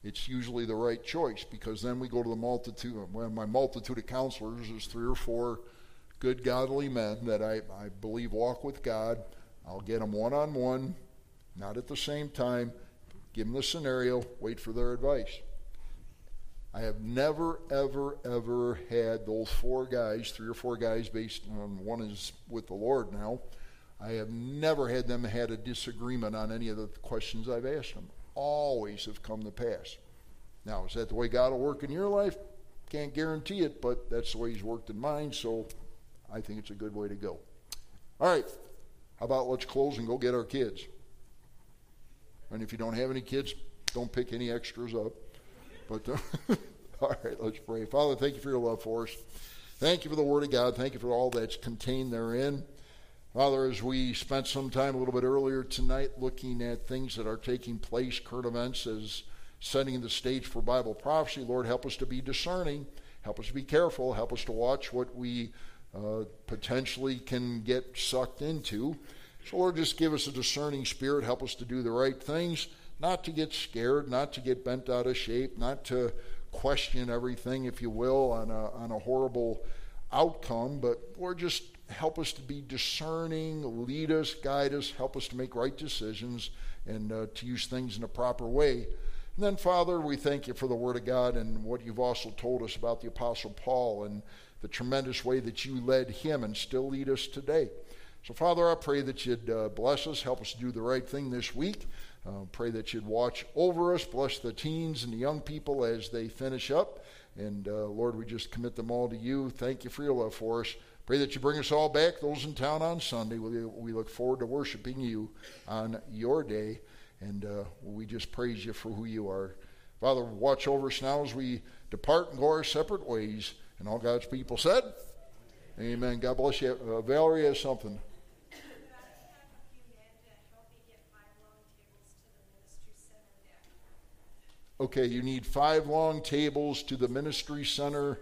it's usually the right choice because then we go to the multitude. Well, my multitude of counselors is three or four good, godly men that I, I believe walk with God. I'll get them one on one, not at the same time, give them the scenario, wait for their advice. I have never, ever, ever had those four guys, three or four guys based on one is with the Lord now. I have never had them had a disagreement on any of the questions I've asked them always have come to pass. Now, is that the way God will work in your life? Can't guarantee it, but that's the way He's worked in mine, so I think it's a good way to go. All right, about let's close and go get our kids? And if you don't have any kids, don't pick any extras up. But uh, all right, let's pray. Father, thank you for your love for us. Thank you for the Word of God. Thank you for all that's contained therein. Father, as we spent some time a little bit earlier tonight looking at things that are taking place, current events as setting the stage for Bible prophecy, Lord, help us to be discerning. Help us to be careful. Help us to watch what we uh, potentially can get sucked into. So, Lord, just give us a discerning spirit. Help us to do the right things, not to get scared, not to get bent out of shape, not to question everything, if you will, on a, on a horrible outcome. But Lord, just help us to be discerning, lead us, guide us, help us to make right decisions and uh, to use things in a proper way. And then, Father, we thank you for the Word of God and what you've also told us about the Apostle Paul and the tremendous way that you led him and still lead us today. So, Father, I pray that you'd uh, bless us, help us do the right thing this week. Uh, pray that you'd watch over us, bless the teens and the young people as they finish up. And uh, Lord, we just commit them all to you. Thank you for your love for us. Pray that you bring us all back, those in town on Sunday. We, we look forward to worshiping you on your day. And uh, we just praise you for who you are. Father, watch over us now as we depart and go our separate ways. And all God's people said, Amen. God bless you. Uh, Valerie has something. Okay, you need five long tables to the ministry center